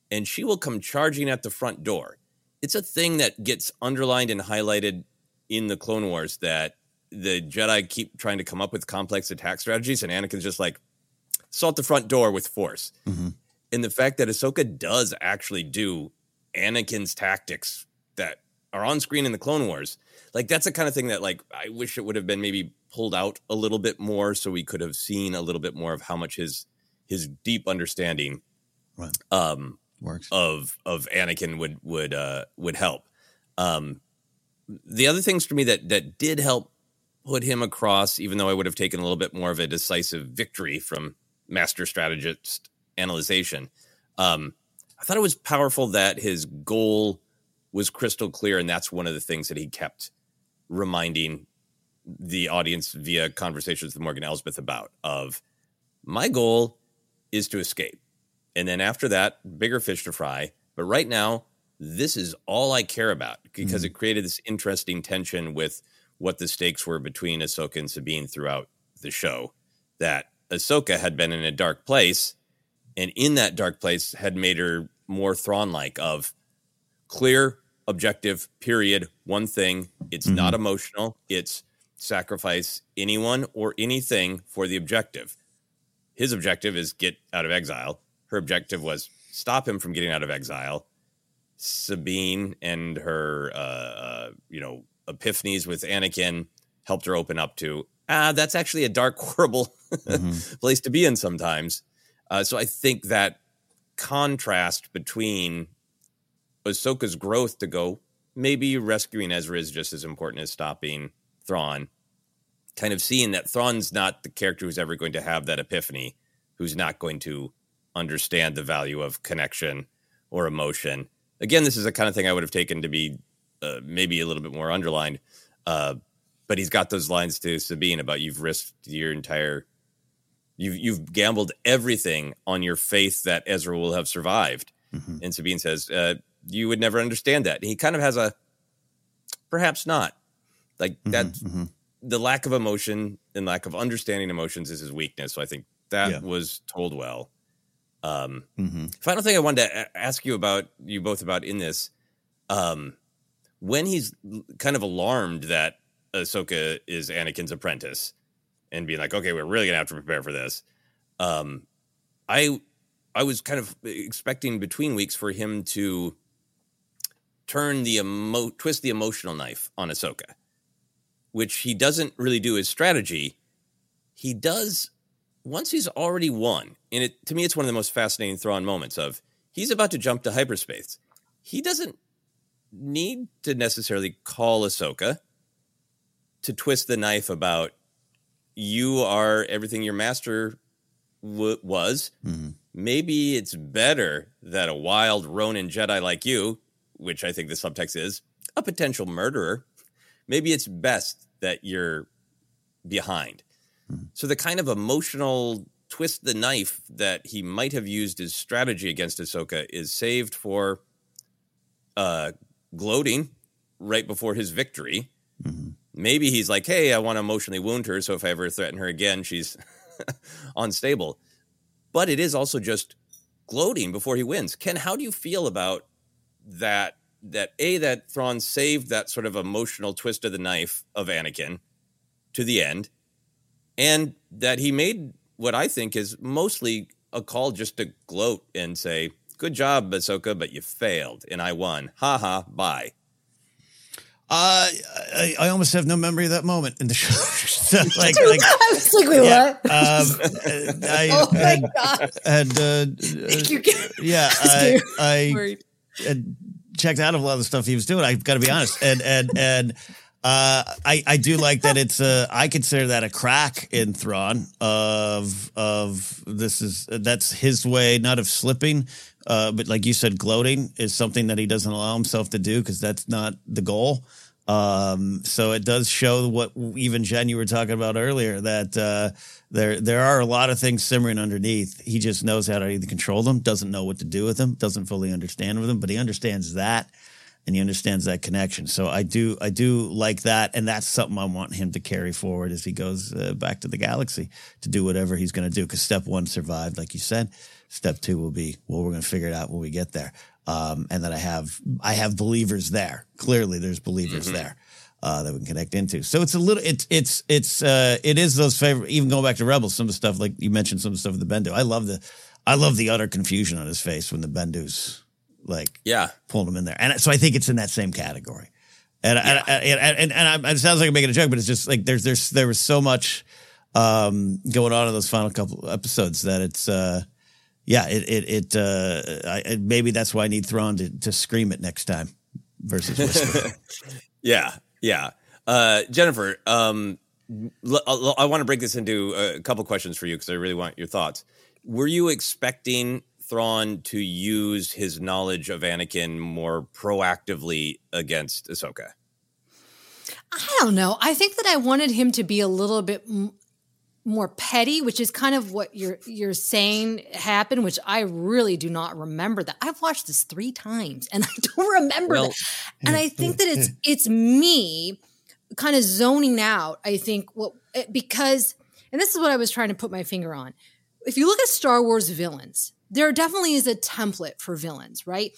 and she will come charging at the front door. It's a thing that gets underlined and highlighted in the Clone Wars that the Jedi keep trying to come up with complex attack strategies, and Anakin's just like salt the front door with force. Mhm. And the fact that Ahsoka does actually do Anakin's tactics that are on screen in the Clone Wars, like that's the kind of thing that like I wish it would have been maybe pulled out a little bit more, so we could have seen a little bit more of how much his his deep understanding Right. um, Works. of of Anakin would would uh, would help. Um, the other things for me that that did help put him across, even though I would have taken a little bit more of a decisive victory from master strategist analyzation. Um, I thought it was powerful that his goal was crystal clear, and that's one of the things that he kept reminding the audience via conversations with Morgan Elsbeth about. Of my goal is to escape, and then after that, bigger fish to fry. But right now, this is all I care about because mm-hmm. it created this interesting tension with what the stakes were between Ahsoka and Sabine throughout the show. That Ahsoka had been in a dark place, and in that dark place had made her more Thrawn like of clear, objective, period, one thing. It's not emotional. It's sacrifice anyone or anything for the objective. His objective is get out of exile. Her objective was stop him from getting out of exile. Sabine and her, uh, uh, you know, epiphanies with Anakin helped her open up to ah, that's actually a dark, horrible place to be in sometimes. Uh, so I think that contrast between Ahsoka's growth to go, maybe rescuing Ezra is just as important as stopping Thrawn. Kind of seeing that Thrawn's not the character who's ever going to have that epiphany, who's not going to understand the value of connection or emotion. Again, this is the kind of thing I would have taken to be uh, maybe a little bit more underlined. Uh, but he's got those lines to Sabine about you've risked your entire, you've you've gambled everything on your faith that Ezra will have survived. Mhm. And Sabine says, uh, "You would never understand that." He kind of has a, perhaps not, like that. mhm. The lack of emotion and lack of understanding emotions is his weakness. So I think that Yeah. was told well. Um, Mhm. Final thing I wanted to ask you about, you both about in this, um, when he's kind of alarmed that Ahsoka is Anakin's apprentice, and being like, "Okay, we're really gonna have to prepare for this." Um, I, I was kind of expecting between weeks for him to turn the emo- twist the emotional knife on Ahsoka, which he doesn't really do his strategy. He does once he's already won, and it to me it's one of the most fascinating Thrawn moments of he's about to jump to hyperspace. He doesn't need to necessarily call Ahsoka to twist the knife about you are everything your master w- was. Mhm. Maybe it's better that a wild Ronin Jedi like you, which I think the subtext is, a potential murderer, maybe it's best that you're behind. So the kind of emotional twist the knife that he might have used as strategy against Ahsoka is saved for uh, gloating right before his victory. Mhm. maybe he's like, hey, I want to emotionally wound her, so if I ever threaten her again, she's unstable. But it is also just gloating before he wins. Ken, how do you feel about that? That a that Thrawn saved that sort of emotional twist of the knife of Anakin to the end, and that he made what I think is mostly a call just to gloat and say, "Good job, Ahsoka, but you failed, and I won. Ha ha. Bye." Uh, I, I almost have no memory of that moment in the show. like, like, I was like, wait, yeah, what? um, I oh my had, god! had uh, Thank you. yeah, I, I Had checked out of a lot of the stuff he was doing. I've got to be honest, and and and uh, I I do like that it's uh I consider that a crack in Thrawn of of this is that's his way not of slipping. Uh, but like you said, gloating is something that he doesn't allow himself to do because that's not the goal. Um, so it does show what even Jen you were talking about earlier that uh, there there are a lot of things simmering underneath. He just knows how to either control them, doesn't know what to do with them, doesn't fully understand with them, but he understands that and he understands that connection. So I do I do like that, and that's something I want him to carry forward as he goes uh, back to the galaxy to do whatever he's going to do. Because step one survived, like you said. Step two will be well, we're going to figure it out when we get there. Um, and that I have I have believers there. Clearly, there's believers Mhm. there uh, that we can connect into. So it's a little it's it's it's uh, it is those favorite. Even going back to Rebels, some of the stuff like you mentioned, some of the stuff with the Bendu. I love the I love the utter confusion on his face when the Bendu's like Yeah. pulling him in there. And so I think it's in that same category. And and, and, and, and, I, it sounds like I'm making a joke, but it's just like there's there's there was so much um, going on in those final couple episodes that it's uh, yeah it it, it uh, I, maybe that's why I need Thrawn to to scream it next time versus whisper. yeah, yeah. Uh, Jennifer, um, l- l- I want to break this into a couple questions for you because I really want your thoughts. Were you expecting Thrawn to use his knowledge of Anakin more proactively against Ahsoka? I don't know. I think that I wanted him to be a little bit m- more petty, which is kind of what you're you're saying happened, which I really do not remember that. I've watched this three times and I don't remember Well- that. And I think that it's it's me kind of zoning out. I think what eh, because and this is what I was trying to put my finger on. If you look at Star Wars villains, there definitely is a template for villains, right?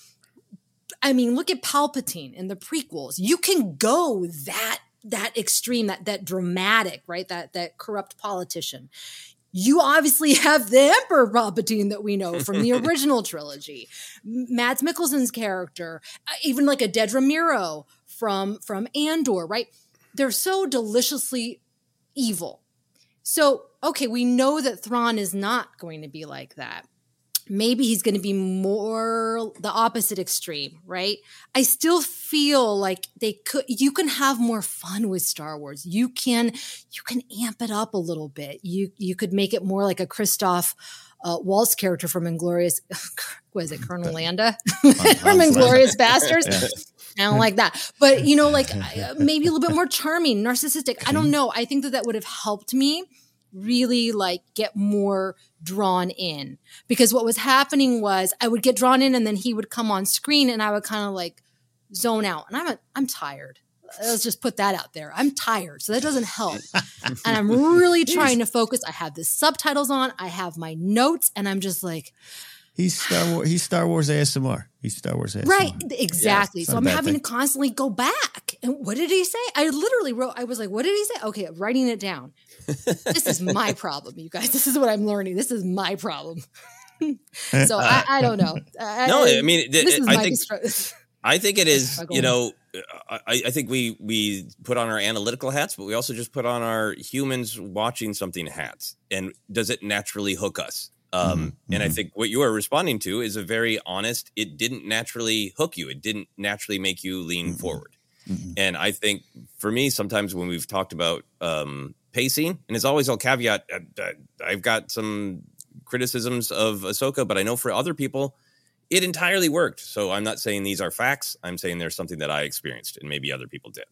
I mean, look at Palpatine in the prequels. You can go that that extreme, that that dramatic, right? That that corrupt politician. You obviously have the Emperor Palpatine that we know from the original trilogy. Mads Mikkelsen's character, uh, even like a Dedra Meero from from Andor, right? They're so deliciously evil. So, okay, we know that Thrawn is not going to be like that maybe he's going to be more the opposite extreme, right? I still feel like they could you can have more fun with Star Wars. You can you can amp it up a little bit. You you could make it more like a Christoph uh, Waltz character from Inglourious was it, Colonel Landa? from Inglourious Basterds. I don't like that. But, you know, like uh, maybe a little bit more charming, narcissistic. I don't know. I think that that would have helped me really like get more drawn in because what was happening was I would get drawn in and then he would come on screen and I would kind of like zone out and I'm a, I'm tired. Let's just put that out there. I'm tired, so that doesn't help. and I'm really trying to focus. I have the subtitles on. I have my notes, and I'm just like, he's Star Wars. He's Star Wars ASMR. He's Star Wars ASMR. Right, exactly. it's so I'm having thing. to constantly go back. And what did he say? I literally wrote, I was like, what did he say? Okay, writing it down. This is my problem, you guys. This is what I'm learning. This is my problem. so I, I don't know. I, No, I mean, th- this is I my think- distro- I think it is, you know, I, I think we we put on our analytical hats, but we also just put on our humans watching something hats. And does it naturally hook us? Um, And I think what you are responding to is a very honest. It didn't naturally hook you. It didn't naturally make you lean forward. And I think for me, sometimes when we've talked about um, pacing, and as always, I'll caveat, uh, uh, I've got some criticisms of Ahsoka, but I know for other people, it entirely worked. So I'm not saying these are facts. I'm saying there's something that I experienced and maybe other people did.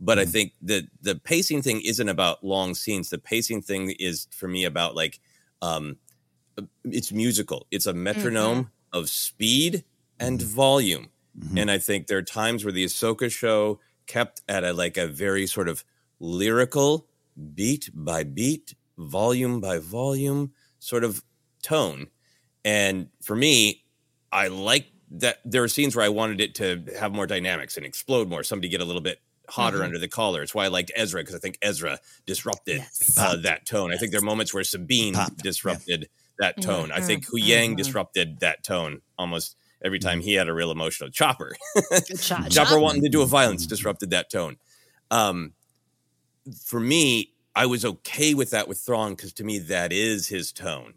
But I think that the pacing thing isn't about long scenes. The pacing thing is for me about like um it's musical. It's a metronome of speed and volume. And I think there are times where the Ahsoka show kept at a like a very sort of lyrical, beat by beat, volume by volume sort of tone. And for me, I like that there are scenes where I wanted it to have more dynamics and explode more, somebody get a little bit hotter Mhm. under the collar. It's why I liked Ezra because I think Ezra disrupted Yes. uh, that tone. I think there are moments where Sabine disrupted that tone. I think Huyang Mhm. disrupted that tone almost every time he had a real emotional chopper. Chop- Chopper wanting to do a violence disrupted that tone. Um, for me, I was okay with that with Thrawn because to me that is his tone.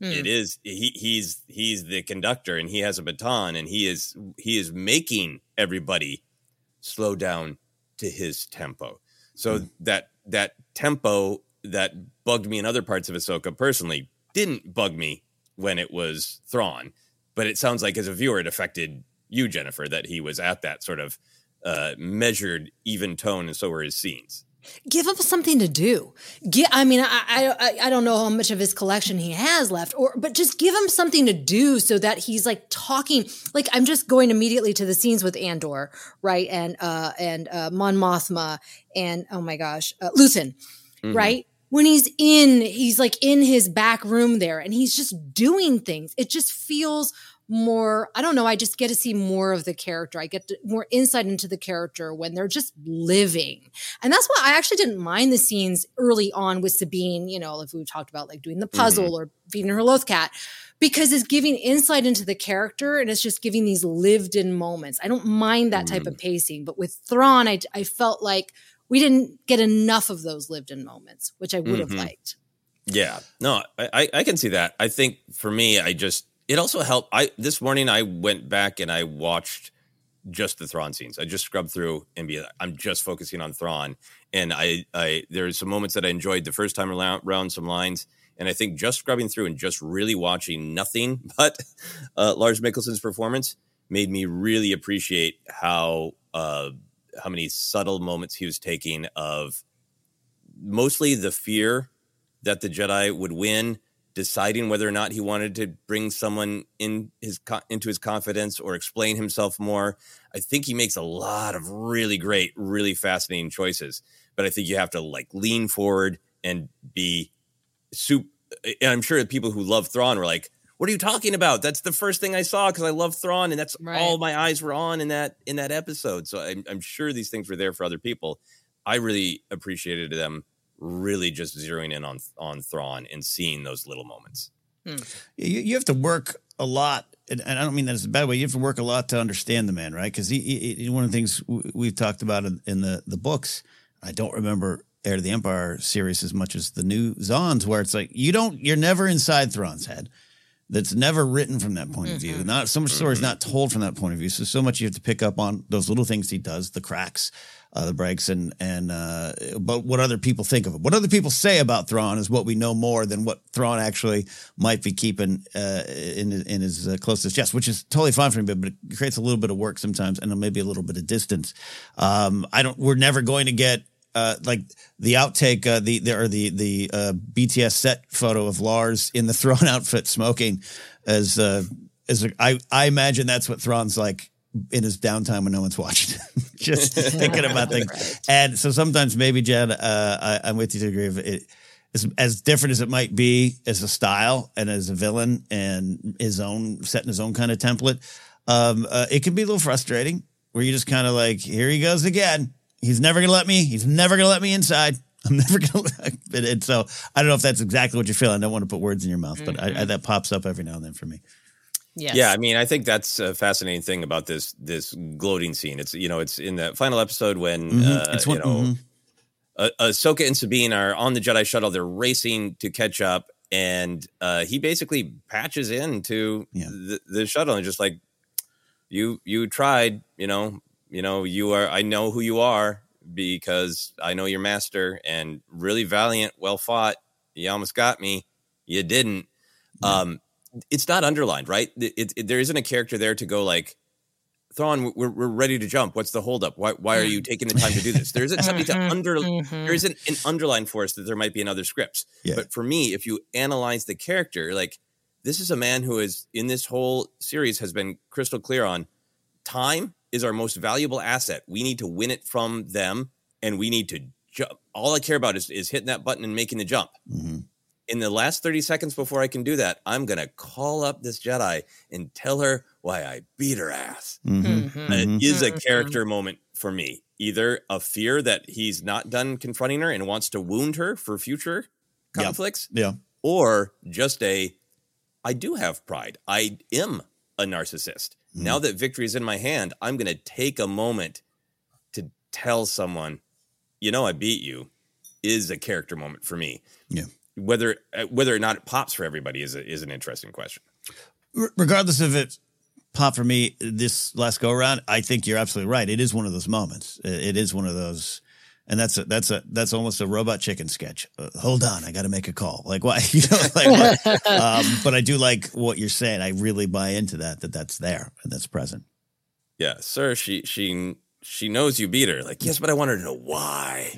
Hmm. It is he he's he's the conductor and he has a baton and he is he is making everybody slow down to his tempo. So that that tempo that bugged me in other parts of Ahsoka personally didn't bug me when it was Thrawn, but it sounds like as a viewer it affected you, Jennifer, that he was at that sort of uh, measured, even tone, and so were his scenes. Give him something to do. Gi- I mean, I, I I don't know how much of his collection he has left, or but just give him something to do so that he's like talking. Like I'm just going immediately to the scenes with Andor, right, and uh and uh, Mon Mothma, and oh my gosh, uh, Luthen, Mhm. right. When he's in, he's like in his back room there, and he's just doing things. It just feels more i don't know i just get to see more of the character. I get to, more insight into the character when they're just living. And that's why i actually didn't mind the scenes early on with sabine you know if we talked about like doing the puzzle or feeding her loth cat because it's giving insight into the character and it's just giving these lived in moments. I don't mind that type of pacing but with thrawn I, I felt like we didn't get enough of those lived in moments which i would have Mhm. liked. Yeah, no, I I can see that. I think for me, I just it also helped. I this morning I went back and I watched just the Thrawn scenes. I just scrubbed through and be I'm just focusing on Thrawn, and I I there's some moments that I enjoyed the first time around, some lines, and I think just scrubbing through and just really watching nothing but uh, Lars Mikkelsen's performance made me really appreciate how uh, how many subtle moments he was taking of mostly the fear that the Jedi would win, deciding whether or not he wanted to bring someone in his into his confidence or explain himself more. I think he makes a lot of really great, really fascinating choices. But I think you have to like lean forward and be soup. And I'm sure people who love Thrawn were like, "What are you talking about? That's the first thing I saw because I love Thrawn, and that's Right. all my eyes were on in that in that episode." So I'm, I'm sure these things were there for other people. I really appreciated them really just zeroing in on on Thrawn and seeing those little moments. Hmm. You, you have to work a lot, and, and I don't mean that as a bad way. You have to work a lot to understand the man, right? Because he, he, he- one of the things we've talked about in, in the the books, I don't remember Heir to the Empire series as much as the new Zahns, where it's like you don't, you're never inside Thrawn's head. That's never written from that point of view. Not so much story is not told from that point of view. So so much you have to pick up on those little things he does, the cracks, uh, the breaks, and and uh, but what other people think of it. What other people say about Thrawn is what we know more than what Thrawn actually might be keeping uh, in in his uh, closest chest, which is totally fine for him. But it creates a little bit of work sometimes, and maybe a little bit of distance. Um, I don't. We're never going to get uh, like the outtake, uh, the, the or the the uh, BTS set photo of Lars in the Thrawn outfit smoking, as uh, as a, I I imagine that's what Thrawn's like in his downtime when no one's watching, just thinking about things. And so sometimes maybe Jen, uh, I, I'm with you to agree. If it, as, as different as it might be as a style and as a villain and his own setting his own kind of template, um, uh, it can be a little frustrating where you just kind of like, here he goes again. He's never gonna let me. He's never gonna let me inside. I'm never gonna. and, and so I don't know if that's exactly what you're feeling. I don't want to put words in your mouth, but I, I, that pops up every now and then for me. yes Yeah, I mean, I think that's a fascinating thing about this this gloating scene. It's you know, it's in the final episode when Mhm. uh, It's you one- know, mhm. uh, Ahsoka and Sabine are on the Jedi shuttle. They're racing to catch up, and uh, he basically patches into Yeah. the, the shuttle and just like, you you tried, you know, you know, you are. I know who you are because I know your master, and really valiant, well fought. You almost got me. You didn't. Um, it's not underlined, right? It, it, there isn't a character there to go like, Thrawn, we're, we're ready to jump. What's the holdup? Why, why are you taking the time to do this? There isn't something to under. There isn't an underline for us that there might be in other scripts. Yeah. But for me, if you analyze the character, like this is a man who is in this whole series has been crystal clear on time is our most valuable asset. We need to win it from them, and we need to ju- all I care about is, is hitting that button and making the jump. Mm-hmm. In the last 30 seconds before I can do that, I'm going to call up this Jedi and tell her why I beat her ass. Mm-hmm. Uh, It is a character moment for me. Either a fear that he's not done confronting her and wants to wound her for future Yeah. conflicts, Yeah. or just a I do have pride. I am a narcissist. Mm-hmm. Now that victory is in my hand, I'm going to take a moment to tell someone, you know, I beat you, is a character moment for me. Yeah. Whether uh, whether or not it pops for everybody is a, is an interesting question. R- regardless of it pop for me this last go around, I think you're absolutely right. It is one of those moments. It is one of those, and that's a that's a that's almost a robot chicken sketch. Uh, hold on, I got to make a call. Like why? You know, like um, but I do like what you're saying. I really buy into that. That that's there and that's present. Yeah, sir. She she she knows you beat her. Like yes, but I want her to know why.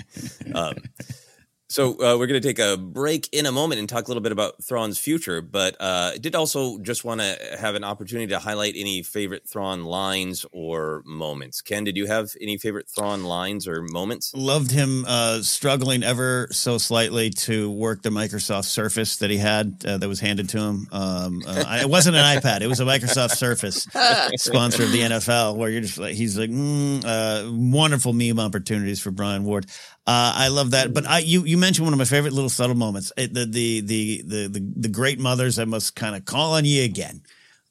um, so uh, we're going to take a break in a moment and talk a little bit about Thrawn's future. But uh, I did also just want to have an opportunity to highlight any favorite Thrawn lines or moments. Ken, did you have any favorite Thrawn lines or moments? Loved him uh, struggling ever so slightly to work the Microsoft Surface that he had uh, that was handed to him. Um, uh, I- it wasn't an iPad; it was a Microsoft Surface, sponsor of the NFL. Where you're just like, he's like, mm, uh, wonderful meme opportunities for Brian Ward. Uh, I love that. But I, you, you mentioned one of my favorite little subtle moments. It, the, the, the, the, the, the great mothers. I must kind of call on you again.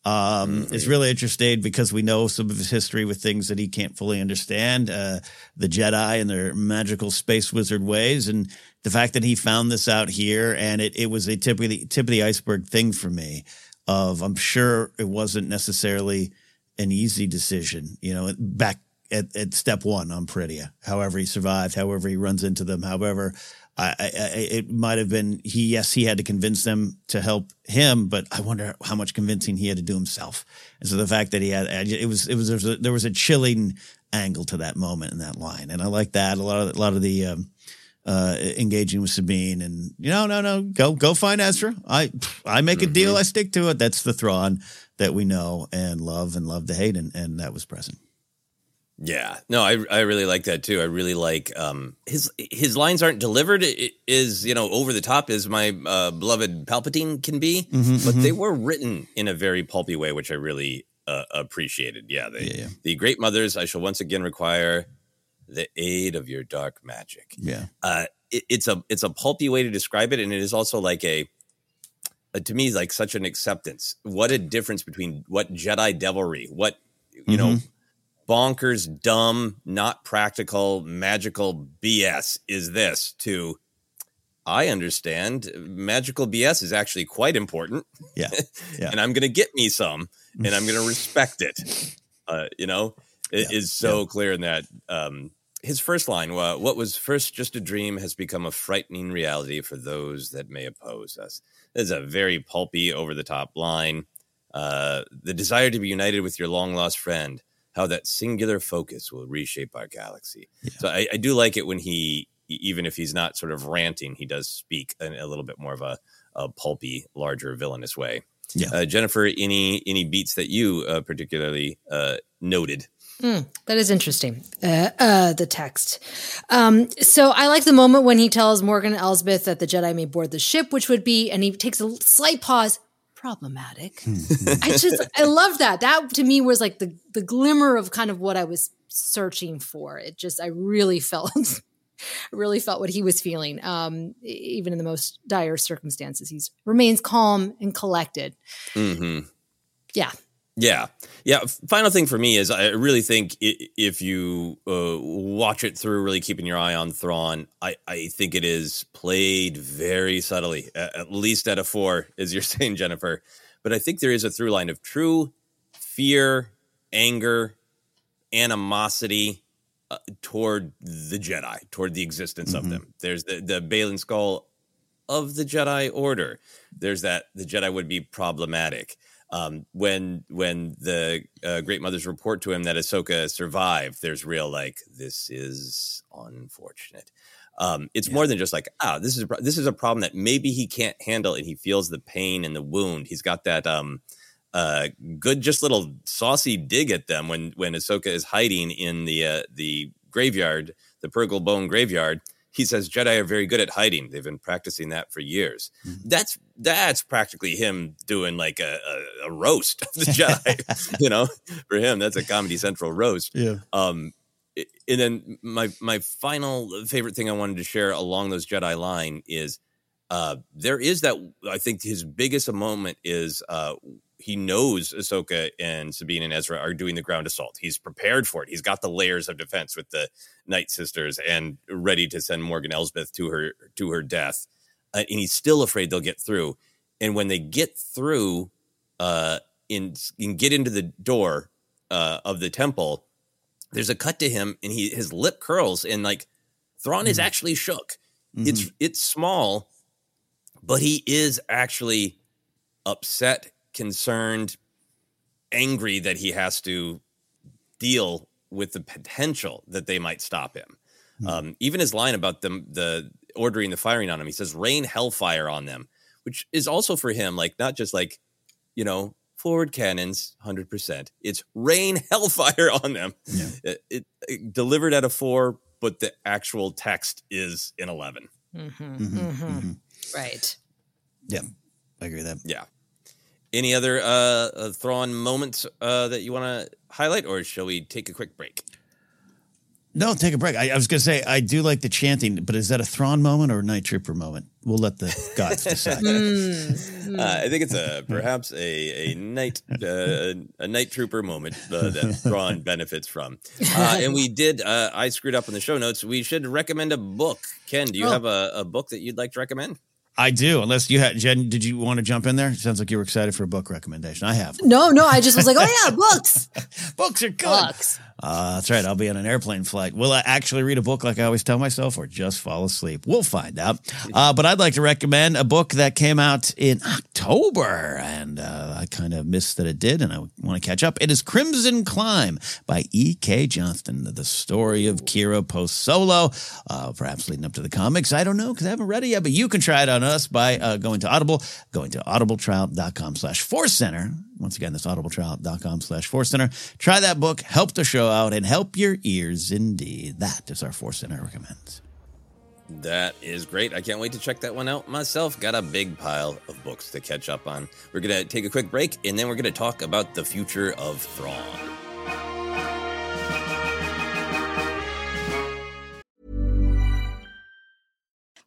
Um, It's really interesting because we know some of his history with things that he can't fully understand. Uh, the Jedi and their magical space wizard ways, and the fact that he found this out here, and it, it was a tip of the tip of the iceberg thing for me. Of I'm sure it wasn't necessarily an easy decision. You know, back at, at step one on Peridea, however he survived, however he runs into them, however. I, I, it might have been he. Yes, he had to convince them to help him, but I wonder how much convincing he had to do himself. And so the fact that he had it was it was there was a, there was a chilling angle to that moment in that line, and I like that a lot of a lot of the um, uh, engaging with Sabine and you know no no go go find Ezra. I I make a deal, I stick to it. That's the Thrawn that we know and love and love to hate, and and that was present. Yeah, no, I I really like that too. I really like um his his lines aren't delivered is you know over the top as my uh, beloved Palpatine can be, Mhm, but mhm. they were written in a very pulpy way, which I really uh, appreciated. Yeah, the the great mothers. I shall once again require the aid of your dark magic. Yeah. Uh, it, it's a it's a pulpy way to describe it, and it is also like a uh, to me like such an acceptance. What a difference between what Jedi devilry, what you know, bonkers, dumb, not practical, magical BS is this to I understand magical BS is actually quite important. Yeah. Yeah. and I'm going to get me some and I'm going to respect it. Uh, you know, it is so clear in that um, his first line, uh, what was first just a dream has become a frightening reality for those that may oppose us. This is a very pulpy, over the top line. Uh, the desire to be united with your long lost friend, how that singular focus will reshape our galaxy. So I, I do like it when he, even if he's not sort of ranting, he does speak in a little bit more of a, a pulpy, larger, villainous way. Yeah. Uh, Jennifer, any any beats that you uh, particularly uh, noted? Hmm, that is interesting. Uh, uh, the text. Um, so I like the moment when he tells Morgan and Elsbeth that the Jedi may board the ship, which would be, and he takes a slight pause. Problematic. I just, I love that. That to me was like the the glimmer of kind of what I was searching for. It just, I really felt, really felt what he was feeling. Um, even in the most dire circumstances, he's remains calm and collected. Mm-hmm. Yeah, Yeah, yeah. Final thing for me is I really think if you uh, watch it through, really keeping your eye on Thrawn, I, I think it is played very subtly, at least at a four, as you're saying, Jennifer. But I think there is a through line of true fear, anger, animosity uh, toward the Jedi, toward the existence of them. There's the the Baylan Skoll of the Jedi Order. There's that the Jedi would be problematic. Um, when when the uh, Great Mothers report to him that Ahsoka survived, there's real like this is unfortunate. Um, it's more than just like ah, this is a, pro- this is a problem that maybe he can't handle, and he feels the pain and the wound. He's got that um, uh, good, just little saucy dig at them when when Ahsoka is hiding in the uh, the graveyard, the Purrgil Bone graveyard, he says Jedi are very good at hiding. They've been practicing that for years. Mm-hmm. That's that's practically him doing like a, a, a roast of the Jedi. you know, for him, that's a Comedy Central roast. Yeah. Um, and then my my final favorite thing I wanted to share along those Jedi line is uh, there is that I think his biggest moment is uh, he knows Ahsoka and Sabine and Ezra are doing the ground assault. He's prepared for it. He's got the layers of defense with the Night Sisters and ready to send Morgan Elsbeth to her to her death. Uh, and he's still afraid they'll get through. And when they get through, uh, in, in get into the door uh, of the temple, there's a cut to him, and he his lip curls, and like Thrawn mm-hmm. is actually shook. Mm-hmm. It's it's small, but he is actually upset concerned, angry that he has to deal with the potential that they might stop him. Mm-hmm. Um, even his line about them, the ordering the firing on him, he says, rain hellfire on them, which is also for him, like, not just like, you know, forward cannons, 100%. It's rain hellfire on them. Yeah. It, it, it, delivered at a four, but the actual text is in 11. Mm-hmm. Mm-hmm. mm-hmm. Right. Yeah. I agree with that. Yeah. Any other uh, uh Thrawn moments uh, that you want to highlight, or shall we take a quick break? No, take a break. I, I was going to say I do like the chanting, but is that a Thrawn moment or a Night Trooper moment? We'll let the gods decide. mm. uh, I think it's a perhaps a a night uh, a night trooper moment uh, that Thrawn benefits from. Uh, and we did. Uh, I screwed up in the show notes. We should recommend a book. Ken, do you oh. have a, a book that you'd like to recommend? I do. Unless you had Jen, did you want to jump in there? Sounds like you were excited for a book recommendation. I have. No, no. I just was like, oh yeah, books. books are good. Books. Uh, that's right. I'll be on an airplane flight. Will I actually read a book like I always tell myself, or just fall asleep? We'll find out. Uh, but I'd like to recommend a book that came out in October, and uh, I kind of missed that it did, and I want to catch up. It is Crimson Climb by E.K. Johnston, the story of Qi'ra post Solo, uh, perhaps leading up to the comics. I don't know because I haven't read it yet, but you can try it on us by uh, going to Audible, going to audibletrial.com slash force center. Once again, that's audibletrial.com slash force center. Try that book, help the show out, and help your ears indeed. That is our force center recommends. That is great. I can't wait to check that one out myself. Got a big pile of books to catch up on. We're going to take a quick break and then we're going to talk about the future of Thrawn.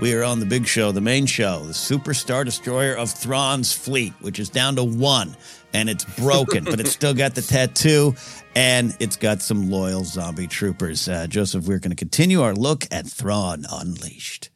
We are on the big show, the main show, the Superstar Destroyer of Thrawn's fleet, which is down to one, and it's broken, but it's still got the tattoo, and it's got some loyal zombie troopers. Uh, Joseph, we're going to continue our look at Thrawn Unleashed.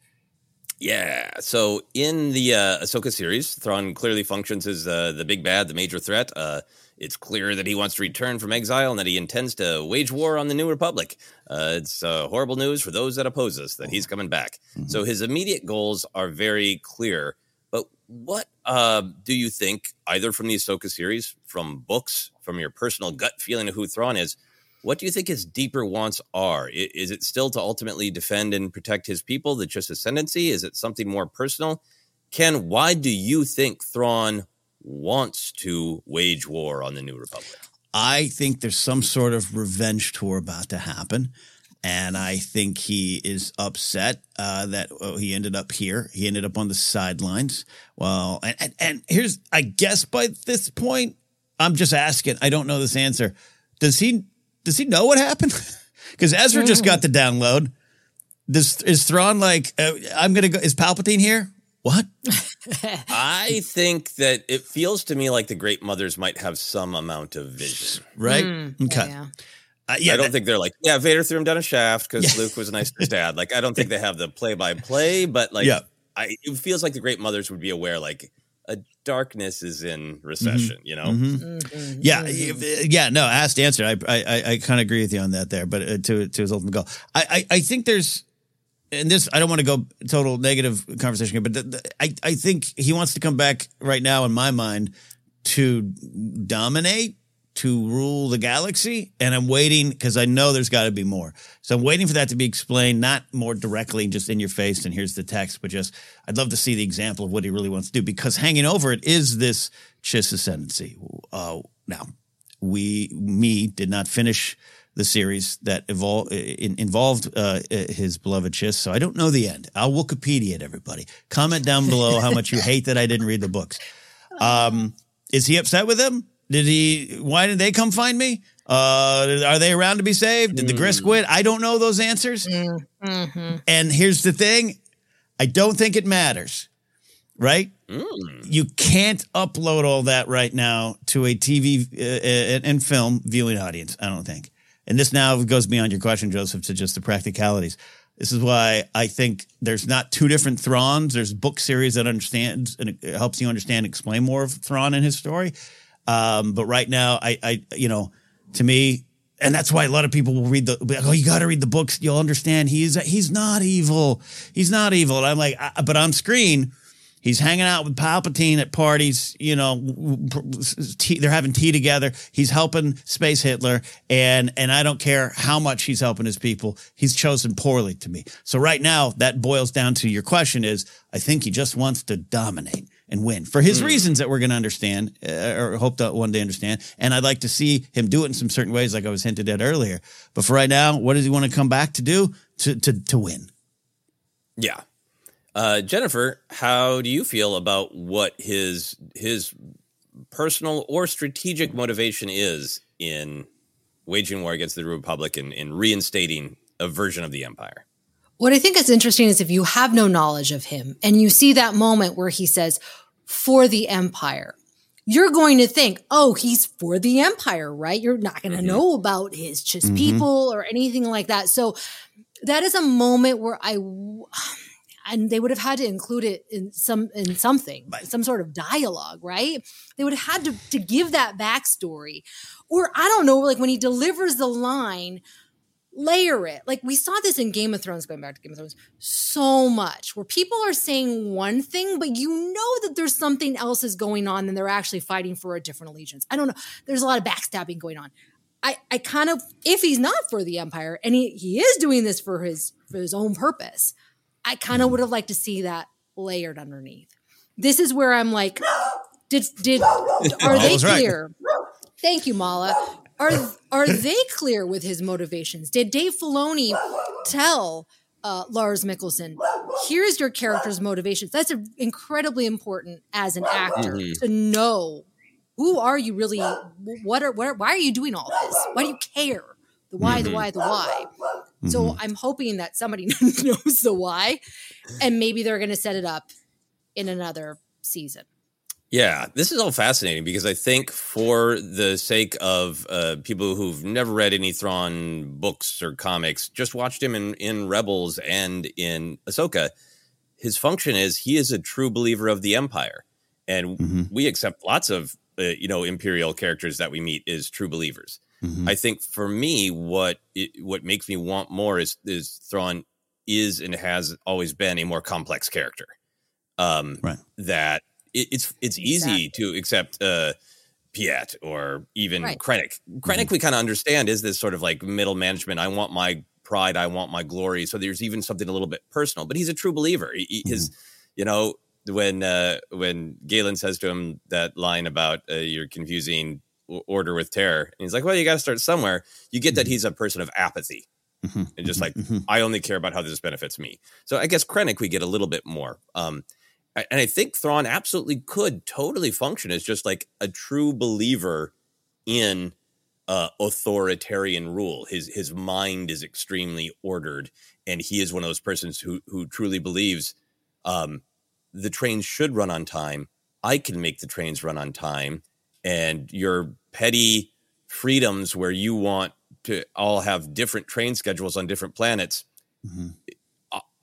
Yeah. So in the uh, Ahsoka series, Thrawn clearly functions as uh, the big bad, the major threat. Uh, it's clear that he wants to return from exile and that he intends to wage war on the New Republic. Uh, it's uh, horrible news for those that oppose us that he's coming back. So his immediate goals are very clear. But what uh, do you think, either from the Ahsoka series, from books, from your personal gut feeling of who Thrawn is, what do you think his deeper wants are? Is it still to ultimately defend and protect his people, the Chiss ascendancy? Is it something more personal? Ken, why do you think Thrawn wants to wage war on the New Republic? I think there's some sort of revenge tour about to happen. And I think he is upset uh, that oh, he ended up here. He ended up on the sidelines. Well, and, and, and here's, I guess by this point, I'm just asking. I don't know this answer. Does he does he know what happened? Because Ezra just got the download. Does is Thrawn like? Uh, I'm gonna go. Is Palpatine here? What? I think that it feels to me like the Great Mothers might have some amount of vision. Right? Mm, okay. yeah. Uh, yeah, I don't that- think they're like, yeah, Vader threw him down a shaft because Luke was nice to his dad. Like, I don't think they have the play by play, but like, Yeah. I, it feels like the Great Mothers would be aware, like, a darkness is in recession, you know? Mhm. Yeah, y- yeah. No, asked answer. I I I, I kind of agree with you on that there, but uh, to to his ultimate goal, I I, I think there's. And this, I don't want to go total negative conversation here, but the, the, I, I think he wants to come back right now in my mind to dominate, to rule the galaxy. And I'm waiting because I know there's got to be more. So I'm waiting for that to be explained, not more directly, just in your face. And here's the text, but just I'd love to see the example of what he really wants to do because hanging over it is this Chiss ascendancy. Uh, now, we, me, did not finish the series that evol- in, involved uh, his beloved Chiss, so I don't know the end. I'll Wikipedia it, everybody. Comment down below how much you hate that I didn't read the books. Um, is he upset with them? Did he? Why did they come find me? Uh, are they around to be saved? Did the Gris quit? I don't know those answers. Mm-hmm. And here's the thing: I don't think it matters. Right? You can't upload all that right now to a TV uh, and, and film viewing audience. I don't think. And this now goes beyond your question, Joseph, to just the practicalities. This is why I think there's not two different Thrawns. There's book series that understands and helps you understand, explain more of Thrawn and his story. Um, but right now, I, I, you know, to me, and that's why a lot of people will read the, like, oh, you got to read the books. You'll understand. He's, he's not evil. He's not evil. And I'm like, I, but on screen, He's hanging out with Palpatine at parties. You know, tea, they're having tea together. He's helping Space Hitler, and and I don't care how much he's helping his people. He's chosen poorly to me. So right now, that boils down to your question: is I think he just wants to dominate and win for his mm. reasons that we're going to understand uh, or hope to one day understand. And I'd like to see him do it in some certain ways, like I was hinted at earlier. But for right now, what does he want to come back to do? To to to win. Yeah, uh, Jennifer, how do you feel about what his his personal or strategic motivation is in waging war against the Republic and in reinstating a version of the Empire? What I think is interesting is if you have no knowledge of him and you see that moment where he says, for the Empire, you're going to think, oh, he's for the Empire, right? You're not going to mm-hmm. know about his just mm-hmm. people or anything like that. So that is a moment where I and they would have had to include it in some in something some sort of dialogue right? They would have had to, to give that backstory. Or i don't know like when he delivers the line layer it. Like we saw this in game of thrones going back to game of thrones so much where people are saying one thing but you know that there's something else is going on and they're actually fighting for a different allegiance. I don't know. There's a lot of backstabbing going on. I, I kind of if he's not for the empire and he, he is doing this for his for his own purpose I kind of would have liked to see that layered underneath. This is where I'm like, did did are they clear? Right. Thank you, Mala. Are are they clear with his motivations? Did Dave Filoni tell uh, Lars Mikkelsen, here's your character's motivations? That's a, incredibly important as an actor mm-hmm. to know who are you really? What are, what are why are you doing all this? Why do you care? The why, mm-hmm. the why, the why. So mm-hmm. I'm hoping that somebody knows the why, and maybe they're going to set it up in another season. Yeah, this is all fascinating because I think for the sake of uh, people who've never read any Thrawn books or comics, just watched him in, in Rebels and in Ahsoka, his function is he is a true believer of the Empire, and mm-hmm. we accept lots of uh, you know imperial characters that we meet as true believers. Mm-hmm. I think for me, what it, what makes me want more is is Thrawn is and has always been a more complex character. Um, right. That it, it's it's easy to accept uh, Piett or even right. Krennic. Krennic, mm-hmm. we kind of understand is this sort of like middle management. I want my pride. I want my glory. So there's even something a little bit personal. But he's a true believer. He, mm-hmm. His, you know, when uh, when Galen says to him that line about uh, you're confusing order with terror. And he's like, well, you got to start somewhere. You get that mm-hmm. he's a person of apathy mm-hmm. and just like, mm-hmm. I only care about how this benefits me. So I guess Krennic, we get a little bit more. Um, and I think Thrawn absolutely could totally function as just like a true believer in uh, authoritarian rule. His his mind is extremely ordered, and he is one of those persons who who truly believes um, the trains should run on time. I can make the trains run on time, and your petty freedoms where you want to all have different train schedules on different planets. Mm-hmm.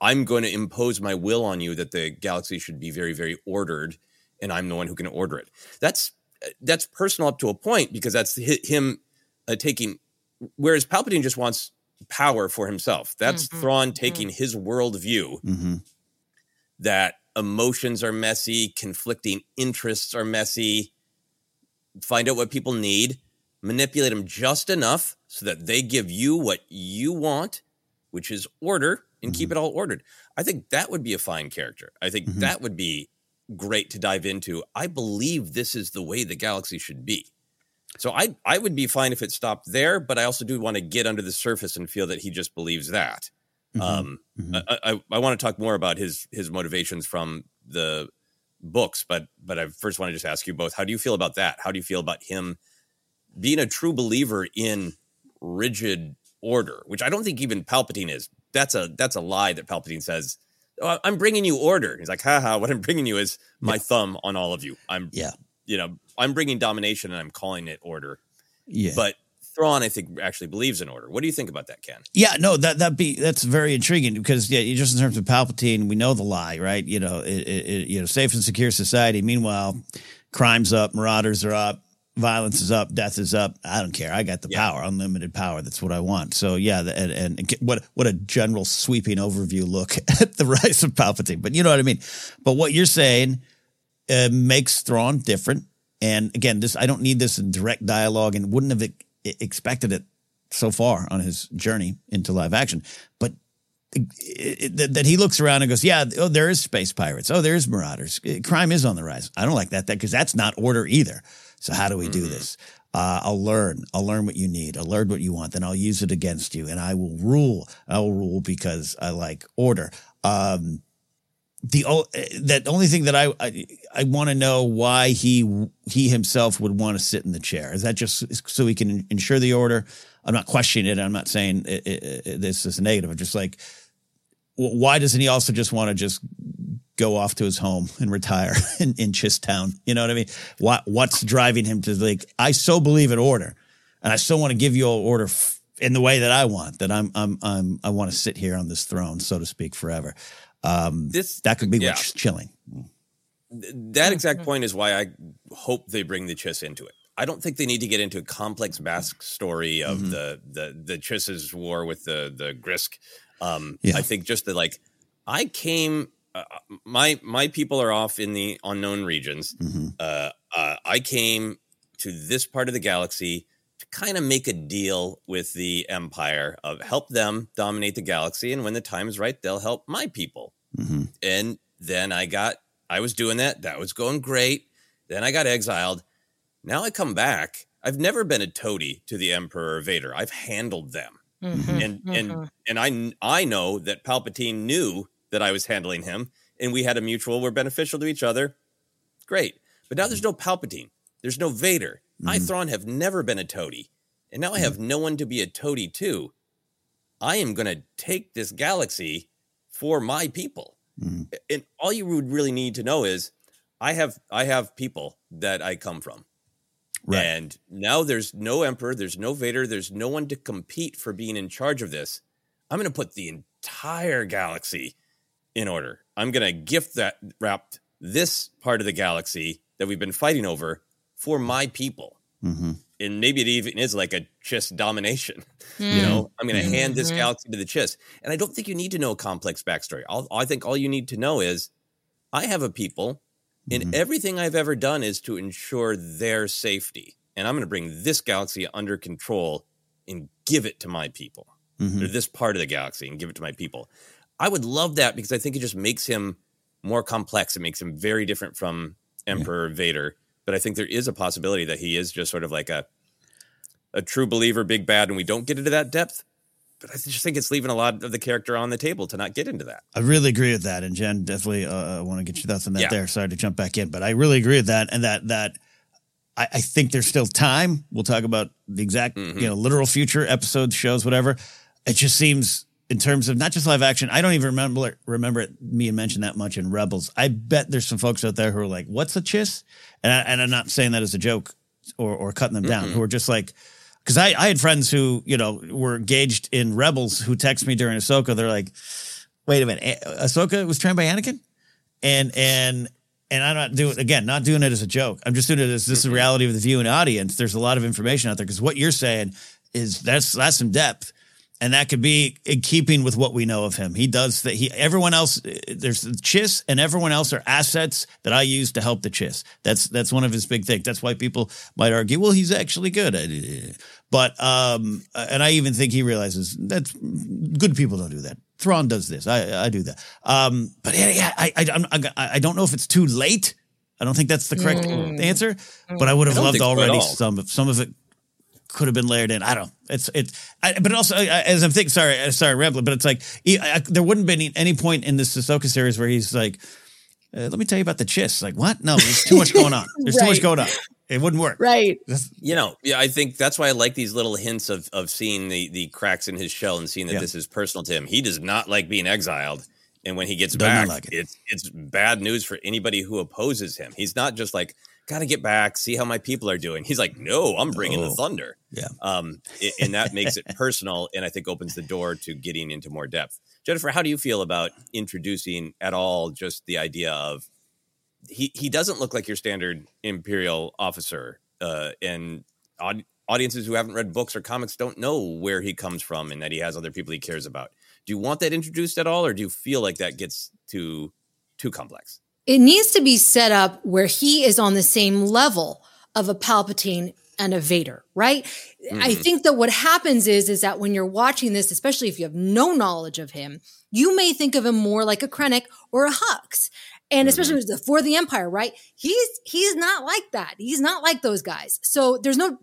I'm going to impose my will on you that the galaxy should be very, very ordered, and I'm the one who can order it. That's that's personal up to a point because that's him uh, taking. Whereas Palpatine just wants power for himself. That's mm-hmm. Thrawn mm-hmm. taking mm-hmm. his worldview. Mm-hmm. That emotions are messy, conflicting interests are messy, find out what people need, manipulate them just enough so that they give you what you want, which is order, and mm-hmm. keep it all ordered. I think that would be a fine character. I think mm-hmm. that would be great to dive into. I believe this is the way the galaxy should be. So I I would be fine if it stopped there, but I also do want to get under the surface and feel that he just believes that. Mm-hmm. Um, mm-hmm. I, I, I want to talk more about his his motivations from the books, but but I first want to just ask you both: How do you feel about that? How do you feel about him being a true believer in rigid order, which I don't think even Palpatine is. That's a that's a lie that Palpatine says. Oh, I'm bringing you order. He's like, haha. What I'm bringing you is my yeah. thumb on all of you. I'm yeah. You know, I'm bringing domination and I'm calling it order. Yeah. But Thrawn, I think, actually believes in order. What do you think about that, Ken? Yeah, no, that that be that's very intriguing because yeah, just in terms of Palpatine, we know the lie, right? You know, it, it, you know, safe and secure society. Meanwhile, crimes up, marauders are up, violence is up, death is up. I don't care. I got the yeah. power, unlimited power. That's what I want. So yeah, and, and what what a general sweeping overview look at the rise of Palpatine. But you know what I mean. But what you're saying uh, makes Thrawn different. And again, this I don't need this in direct dialogue, and wouldn't have expected it so far on his journey into live action. But that he looks around and goes, yeah, oh, there is space pirates. Oh, there is marauders. Crime is on the rise. I don't like that because that's not order either. So how do we do mm-hmm. this? Uh, I'll learn. I'll learn what you need. I'll learn what you want. Then I'll use it against you, and I will rule. I will rule because I like order. Um, the eh, that only thing that I I, I want to know why he he himself would want to sit in the chair. Is that just so he can ensure the order? I'm not questioning it. I'm not saying it, it, it, this is negative. I'm just like why doesn't he also just want to just go off to his home and retire in, in Town? You know what I mean? What what's driving him to like? I so believe in order, and I still want to give you an order f- in the way that I want. That I'm I'm I'm I want to sit here on this throne, so to speak, forever. Um, this that could be yeah. what's chilling. That exact point is why I hope they bring the Chiss into it. I don't think they need to get into a complex mask story of mm-hmm. the the the Chiss's war with the the Grysk. um, yeah. I think just that, like, I came. Uh, my my people are off in the unknown regions. Mm-hmm. Uh, uh, I came to this part of the galaxy to kind of make a deal with the Empire of help them dominate the galaxy, and when the time is right, they'll help my people. Mm-hmm. And then I got, I was doing that. That was going great. Then I got exiled. Now I come back. I've never been a toady to the Emperor Vader. I've handled them. Mm-hmm, and mm-hmm. and and I I know that Palpatine knew that I was handling him, and we had a mutual. We're beneficial to each other. Great, but now there's no Palpatine. There's no Vader. Mm-hmm. I Thrawn have never been a toady, and now I have mm-hmm. no one to be a toady to. I am going to take this galaxy for my people, mm-hmm. and all you would really need to know is I have I have people that I come from. Right. And now there's no emperor, there's no Vader, there's no one to compete for being in charge of this. I'm going to put the entire galaxy in order. I'm going to gift that wrapped this part of the galaxy that we've been fighting over for my people. Mm-hmm. And maybe it even is like a Chiss domination. Mm. You know, I'm going to mm-hmm. hand this mm-hmm. galaxy to the Chiss. And I don't think you need to know a complex backstory. I'll, I think all you need to know is I have a people and mm-hmm. everything I've ever done is to ensure their safety. And I'm going to bring this galaxy under control and give it to my people, mm-hmm. or this part of the galaxy and give it to my people. I would love that because I think it just makes him more complex. It makes him very different from Emperor yeah. Vader. But I think there is a possibility that he is just sort of like a a true believer, big bad, and we don't get into that depth but I just think it's leaving a lot of the character on the table to not get into that. I really agree with that, and Jen definitely uh, want to get your thoughts on that. Yeah. There, sorry to jump back in, but I really agree with that, and that that I, I think there's still time. We'll talk about the exact, mm-hmm. you know, literal future episodes, shows, whatever. It just seems in terms of not just live action. I don't even remember remember it, me mention that much in Rebels. I bet there's some folks out there who are like, "What's a chiss?" And I, and I'm not saying that as a joke or or cutting them down. Mm-hmm. Who are just like because I, I had friends who you know were engaged in rebels who text me during Ahsoka. They're like, "Wait a minute, Ahsoka was trained by Anakin," and and and I'm not doing again, not doing it as a joke. I'm just doing it as this is the reality of the viewing audience. There's a lot of information out there because what you're saying is that's that's some depth and that could be in keeping with what we know of him. He does that. He everyone else there's the Chiss and everyone else are assets that I use to help the Chiss. That's that's one of his big things. That's why people might argue, well, he's actually good. But um, and I even think he realizes that good people don't do that. Thrawn does this. I I do that. Um, but yeah, yeah I I I, I don't know if it's too late. I don't think that's the correct mm. answer, but I would have loved already some of some of it could have been layered in. I don't. It's it's. I, but also, as I'm thinking, sorry, uh, sorry, rambling. But it's like he, I, there wouldn't be any, any point in this Ahsoka series where he's like, uh, "Let me tell you about the Chiss." Like, what? No, there's too much going on. There's right. too much going on. It wouldn't work. Right. you know, yeah, I think that's why I like these little hints of of seeing the the cracks in his shell and seeing that yeah. this is personal to him. He does not like being exiled. And when he gets Does back, like it. it's it's bad news for anybody who opposes him. He's not just like got to get back, see how my people are doing. He's like, no, I'm bringing oh, the thunder. Yeah. Um, and that makes it personal and I think opens the door to getting into more depth. Jennifer, how do you feel about introducing at all just the idea of he, he doesn't look like your standard imperial officer uh, and aud- audiences who haven't read books or comics don't know where he comes from and that he has other people he cares about. Do you want that introduced at all, or do you feel like that gets too too complex? It needs to be set up where he is on the same level of a Palpatine and a Vader, right? Mm-hmm. I think that what happens is is that when you're watching this, especially if you have no knowledge of him, you may think of him more like a Krennic or a Hux. And especially mm-hmm. for the Empire, right? He's he's not like that. He's not like those guys. So there's no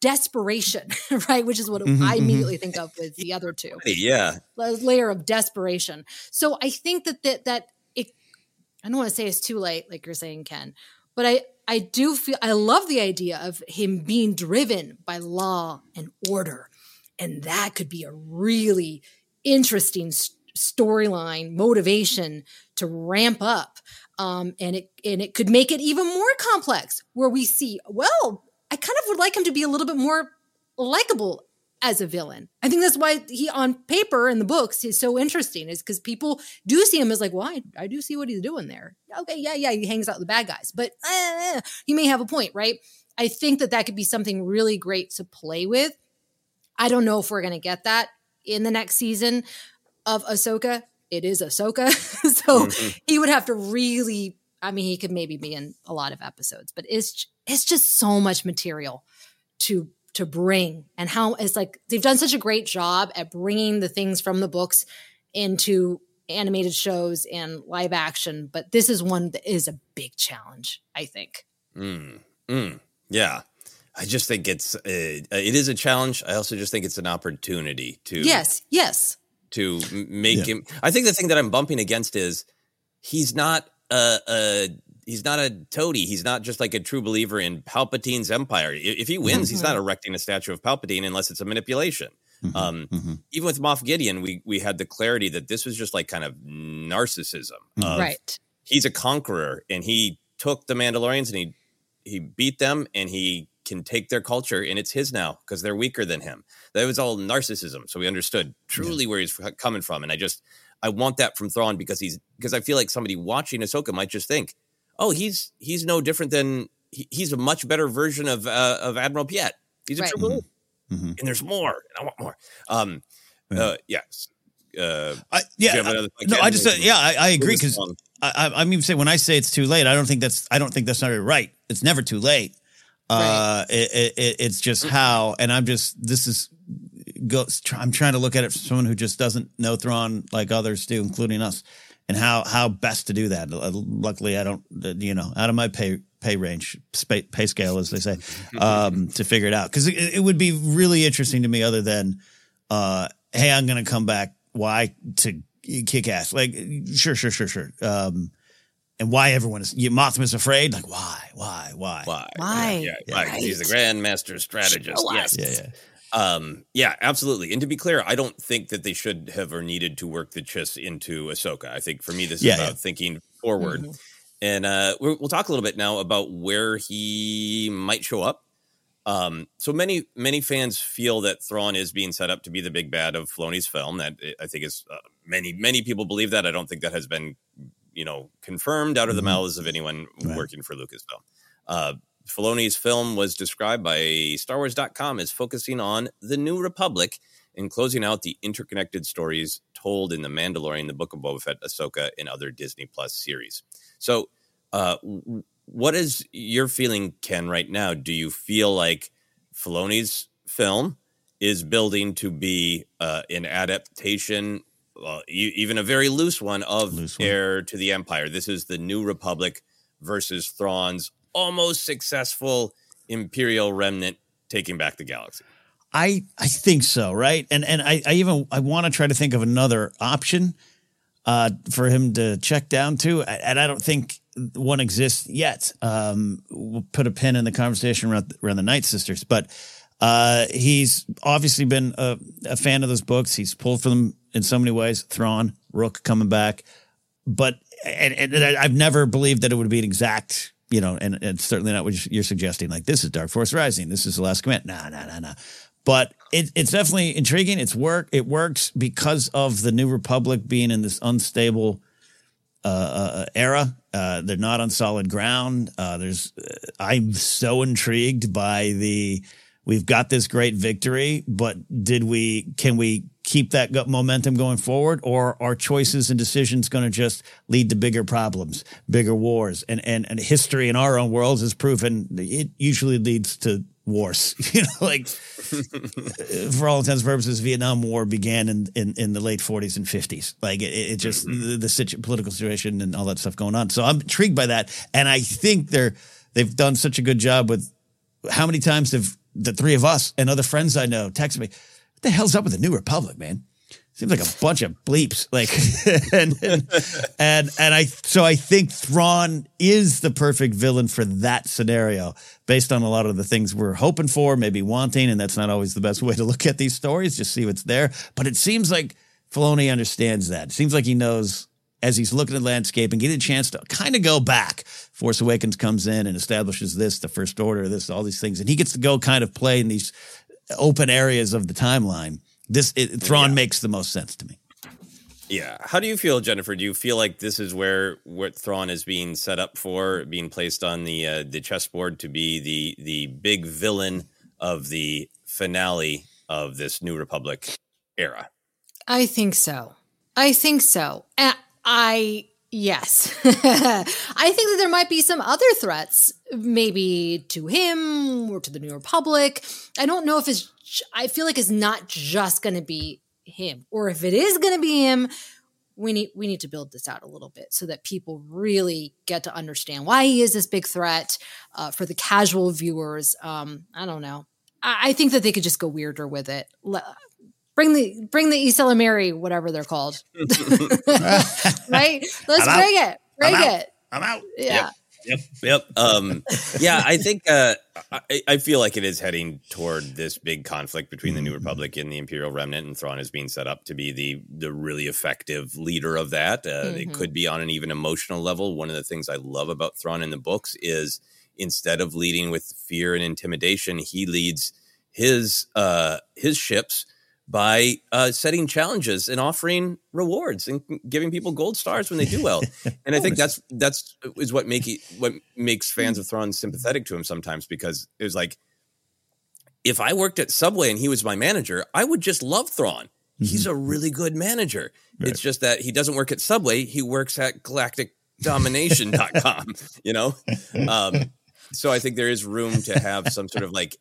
desperation, right? Which is what mm-hmm, I mm-hmm. immediately think of with the other two. Yeah, layer of desperation. So I think that that that. I don't want to say it's too late, like you're saying, Ken, but I I do feel I love the idea of him being driven by law and order, and that could be a really interesting storyline motivation to ramp up um, and it and it could make it even more complex where we see well i kind of would like him to be a little bit more likable as a villain. I think that's why he on paper in the books is so interesting is because people do see him as like well I, I, do see what he's doing there. Okay yeah yeah he hangs out with the bad guys but uh, he may have a point right? I think that that could be something really great to play with. I don't know if we're going to get that in the next season of Ahsoka, it is Ahsoka. so mm-hmm. he would have to really, I mean, he could maybe be in a lot of episodes, but it's it's just so much material to to bring and how it's like they've done such a great job at bringing the things from the books into animated shows and live action but this is one that is a big challenge i think mm, mm, yeah i just think it's uh, it is a challenge i also just think it's an opportunity to yes yes to make yeah. him. I think the thing that I'm bumping against is he's not a, a he's not a toady. He's not just like a true believer in Palpatine's empire. If he wins, mm-hmm. he's not erecting a statue of Palpatine unless it's a manipulation. Mm-hmm. Um, mm-hmm. Even with Moff Gideon, we we had the clarity that this was just like kind of narcissism. Mm-hmm. Of, right. He's a conqueror, and he took the Mandalorians and he he beat them, and he can take their culture and it's his now because they're weaker than him. That was all narcissism. So we understood truly yeah. where he's coming from. And I just, I want that from Thrawn because he's, because I feel like somebody watching Ahsoka might just think, oh, he's, he's no different than, he, he's a much better version of, uh, of Admiral Piett. He's a right. true mm-hmm. mm-hmm. And there's more. And I want more. Um, yeah. Uh, yes. Uh, I, yeah, I, no, I just, uh, yeah, I, I agree because I, I, am even saying when I say it's too late, I don't think that's, I don't think that's not right. It's never too late. Uh, it, it, it's just mm-hmm. how, and I'm just, this is, go, I'm trying to look at it from someone who just doesn't know Thrawn like others do, including us, and how, how best to do that. Luckily, I don't, you know, out of my pay, pay range, pay scale, as they say, um, to figure it out. Cause it, it, would be really interesting to me other than, uh, Hey, I'm going to come back. Why to kick ass? Like, sure, sure, sure, sure. Um, and why everyone is you, Mothma's afraid. Like why, why, why, why, why? Yeah, yeah, right. He's the grandmaster strategist. Yes, yeah, yeah. Um, yeah, absolutely. And to be clear, I don't think that they should have or needed to work the Chiss into Ahsoka. I think for me, this is yeah, about yeah. thinking forward. Mm-hmm. And uh, we'll talk a little bit now about where he might show up. Um, so many many fans feel that Thrawn is being set up to be the big bad of Filoni's film. That I think is uh, many many people believe that. I don't think that has been you know confirmed out of the mm-hmm. mouths of anyone right. working for Lucasfilm. Uh, Filoni's film was described by StarWars.com as focusing on the New Republic and closing out the interconnected stories told in The Mandalorian, The Book of Boba Fett, Ahsoka, and other Disney Plus series. So, uh, what is your feeling, Ken, right now? Do you feel like Filoni's film is building to be uh, an adaptation well, even a very loose one of loose one. Heir to the Empire. This is the New Republic versus Thrawn's almost successful Imperial remnant taking back the galaxy. I I think so, right? And and I, I even I want to try to think of another option uh, for him to check down to, and I don't think one exists yet. Um, we'll put a pin in the conversation around, around the Night Sisters, but uh, he's obviously been a, a, fan of those books. He's pulled for them in so many ways. Thrawn, Rukh coming back, but and, and I've never believed that it would be an exact, you know, and it's certainly not what you're suggesting. Like this is Dark Force Rising, this is the Last Command. Nah, nah, nah, nah. But it, it's definitely intriguing. It's work. It works because of the New Republic being in this unstable uh, uh, era. Uh, they're not on solid ground. Uh, there's, uh, I'm so intrigued by the. We've got this great victory, but did we? Can we keep that momentum going forward, or are choices and decisions going to just lead to bigger problems, bigger wars? And and and history in our own worlds has proven it usually leads to wars. You know, like for all intents and purposes, Vietnam War began in, in, in the late 40s and 50s. Like it, it just Mm-hmm. the, the situ- political situation and all that stuff going on. So I'm intrigued by that, and I think they're they've done such a good job with how many times have the three of us and other friends I know texted me, "What the hell's up with the New Republic, man?" Seems like a bunch of bleeps. Like, and, and and and I so I think Thrawn is the perfect villain for that scenario, based on a lot of the things we're hoping for, maybe wanting, and that's not always the best way to look at these stories. Just see what's there. But it seems like Filoni understands that. It seems like he knows as he's looking at landscape and getting a chance to kind of go back. Force Awakens comes in and establishes this, the First Order, this, all these things, and he gets to go kind of play in these open areas of the timeline. This it, Thrawn makes the most sense to me. Yeah. How do you feel, Jennifer? Do you feel like this is where what Thrawn is being set up for, being placed on the uh, the chessboard to be the the big villain of the finale of this New Republic era? I think so. I think so. And I yes. I think that there might be some other threats, maybe to him or to the New Republic. I don't know if it's I feel like it's not just going to be him or if it is going to be him, we need we need to build this out a little bit so that people really get to understand why he is this big threat uh, for the casual viewers. Um, I don't know. I, I think that they could just go weirder with it. Bring the bring the ysalamiri, whatever they're called. right? Let's bring it. Bring I'm it. I'm out. Yeah. Yep. Yep. Um, yeah, I think uh, I, I feel like it is heading toward this big conflict between the New Republic and the Imperial Remnant, and Thrawn is being set up to be the the really effective leader of that. Uh, It Mhm. could be on an even emotional level. One of the things I love about Thrawn in the books is instead of leading with fear and intimidation, he leads his uh, his ships by uh, setting challenges and offering rewards and giving people gold stars when they do well. And I think that's that's is what make it, what makes fans of Thrawn sympathetic to him sometimes because it was like if I worked at Subway and he was my manager, I would just love Thrawn. He's a really good manager. It's just that he doesn't work at Subway, he works at galacticdomination.com, you know? Um, so I think there is room to have some sort of like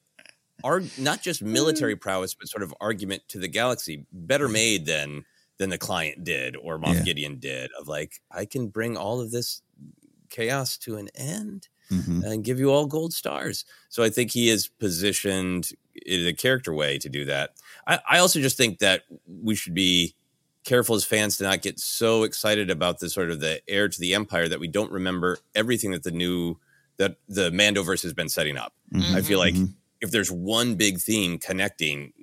arg- not just military mm. prowess, but sort of argument to the galaxy, better made than than the client did or Moff Yeah. Gideon did. Of like, I can bring all of this chaos to an end mm-hmm. and give you all gold stars. So I think he is positioned in a character way to do that. I, I also just think that we should be careful as fans to not get so excited about the sort of the heir to the empire that we don't remember everything that the new that the Mandoverse has been setting up. I feel mm-hmm. like mm-hmm. If there's one big theme connecting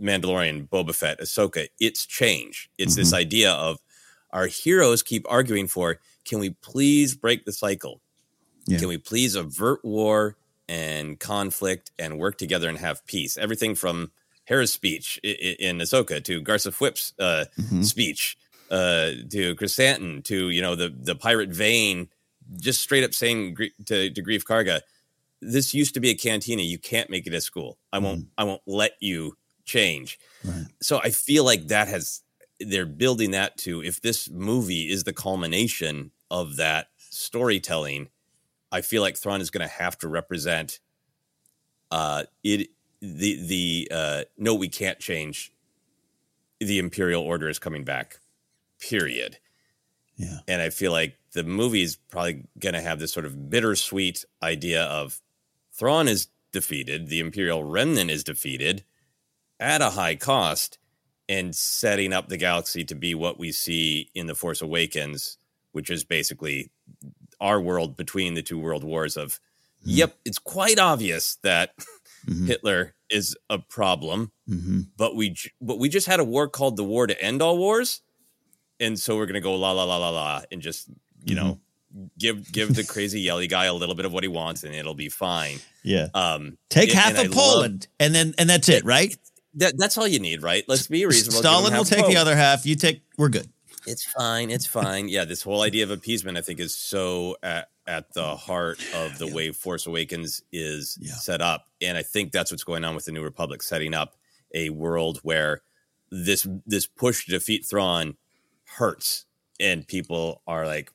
Mandalorian, Boba Fett, Ahsoka, it's change. It's this idea of our heroes keep arguing for can we please break the cycle? Yeah. Can we please avert war and conflict and work together and have peace? Everything from Hera's speech in Ahsoka to Garza Whip's uh, speech uh, to Chrysanthemum to you know the the pirate Vane, just straight up saying to, to Greef Karga, this used to be a cantina. You can't make it a school. I won't. I won't let you change. So I feel like that has they're building that to if this movie is the culmination of that storytelling, I feel like Thrawn is going to have to represent uh it the the uh no we can't change the imperial order is coming back period yeah and i feel like the movie is probably going to have this sort of bittersweet idea of Thrawn is defeated the imperial remnant is defeated at a high cost and setting up the galaxy to be what we see in the force awakens which is basically our world between the two world wars of mm-hmm. yep it's quite obvious that mm-hmm. hitler is a problem mm-hmm. but we j- but we just had a war called the war to end all wars. And so we're gonna go la la la la la and just you know give give the crazy yelly guy a little bit of what he wants and it'll be fine Yeah. um Take and- half and I of love- Poland, and then and that's it, right? that, that's all you need right let's be reasonable Stalin will take the other half. You take. We're good. It's fine. It's fine. Yeah, this whole idea of appeasement, I think, is so at, at the heart of the way Force Awakens is Yeah. set up, and I think that's what's going on with the New Republic, setting up a world where this this push to defeat Thrawn hurts, and people are like,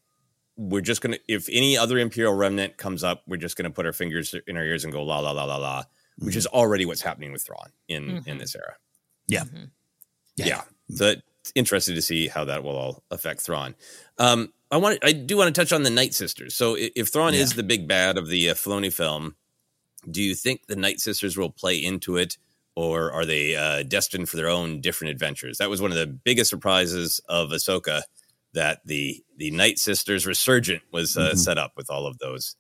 "We're just gonna. If any other Imperial remnant comes up, we're just gonna put our fingers in our ears and go la la la la la," which is already what's happening with Thrawn in in this era. Yeah. Yeah. So it's interesting to see how that will all affect Thrawn. Um, I want I do want to touch on the Night Sisters. So if Thrawn is the big bad of the uh, Filoni film, do you think the Night Sisters will play into it, or are they uh, destined for their own different adventures? That was one of the biggest surprises of Ahsoka that the the Night Sisters resurgent was uh, Mhm. set up with all of those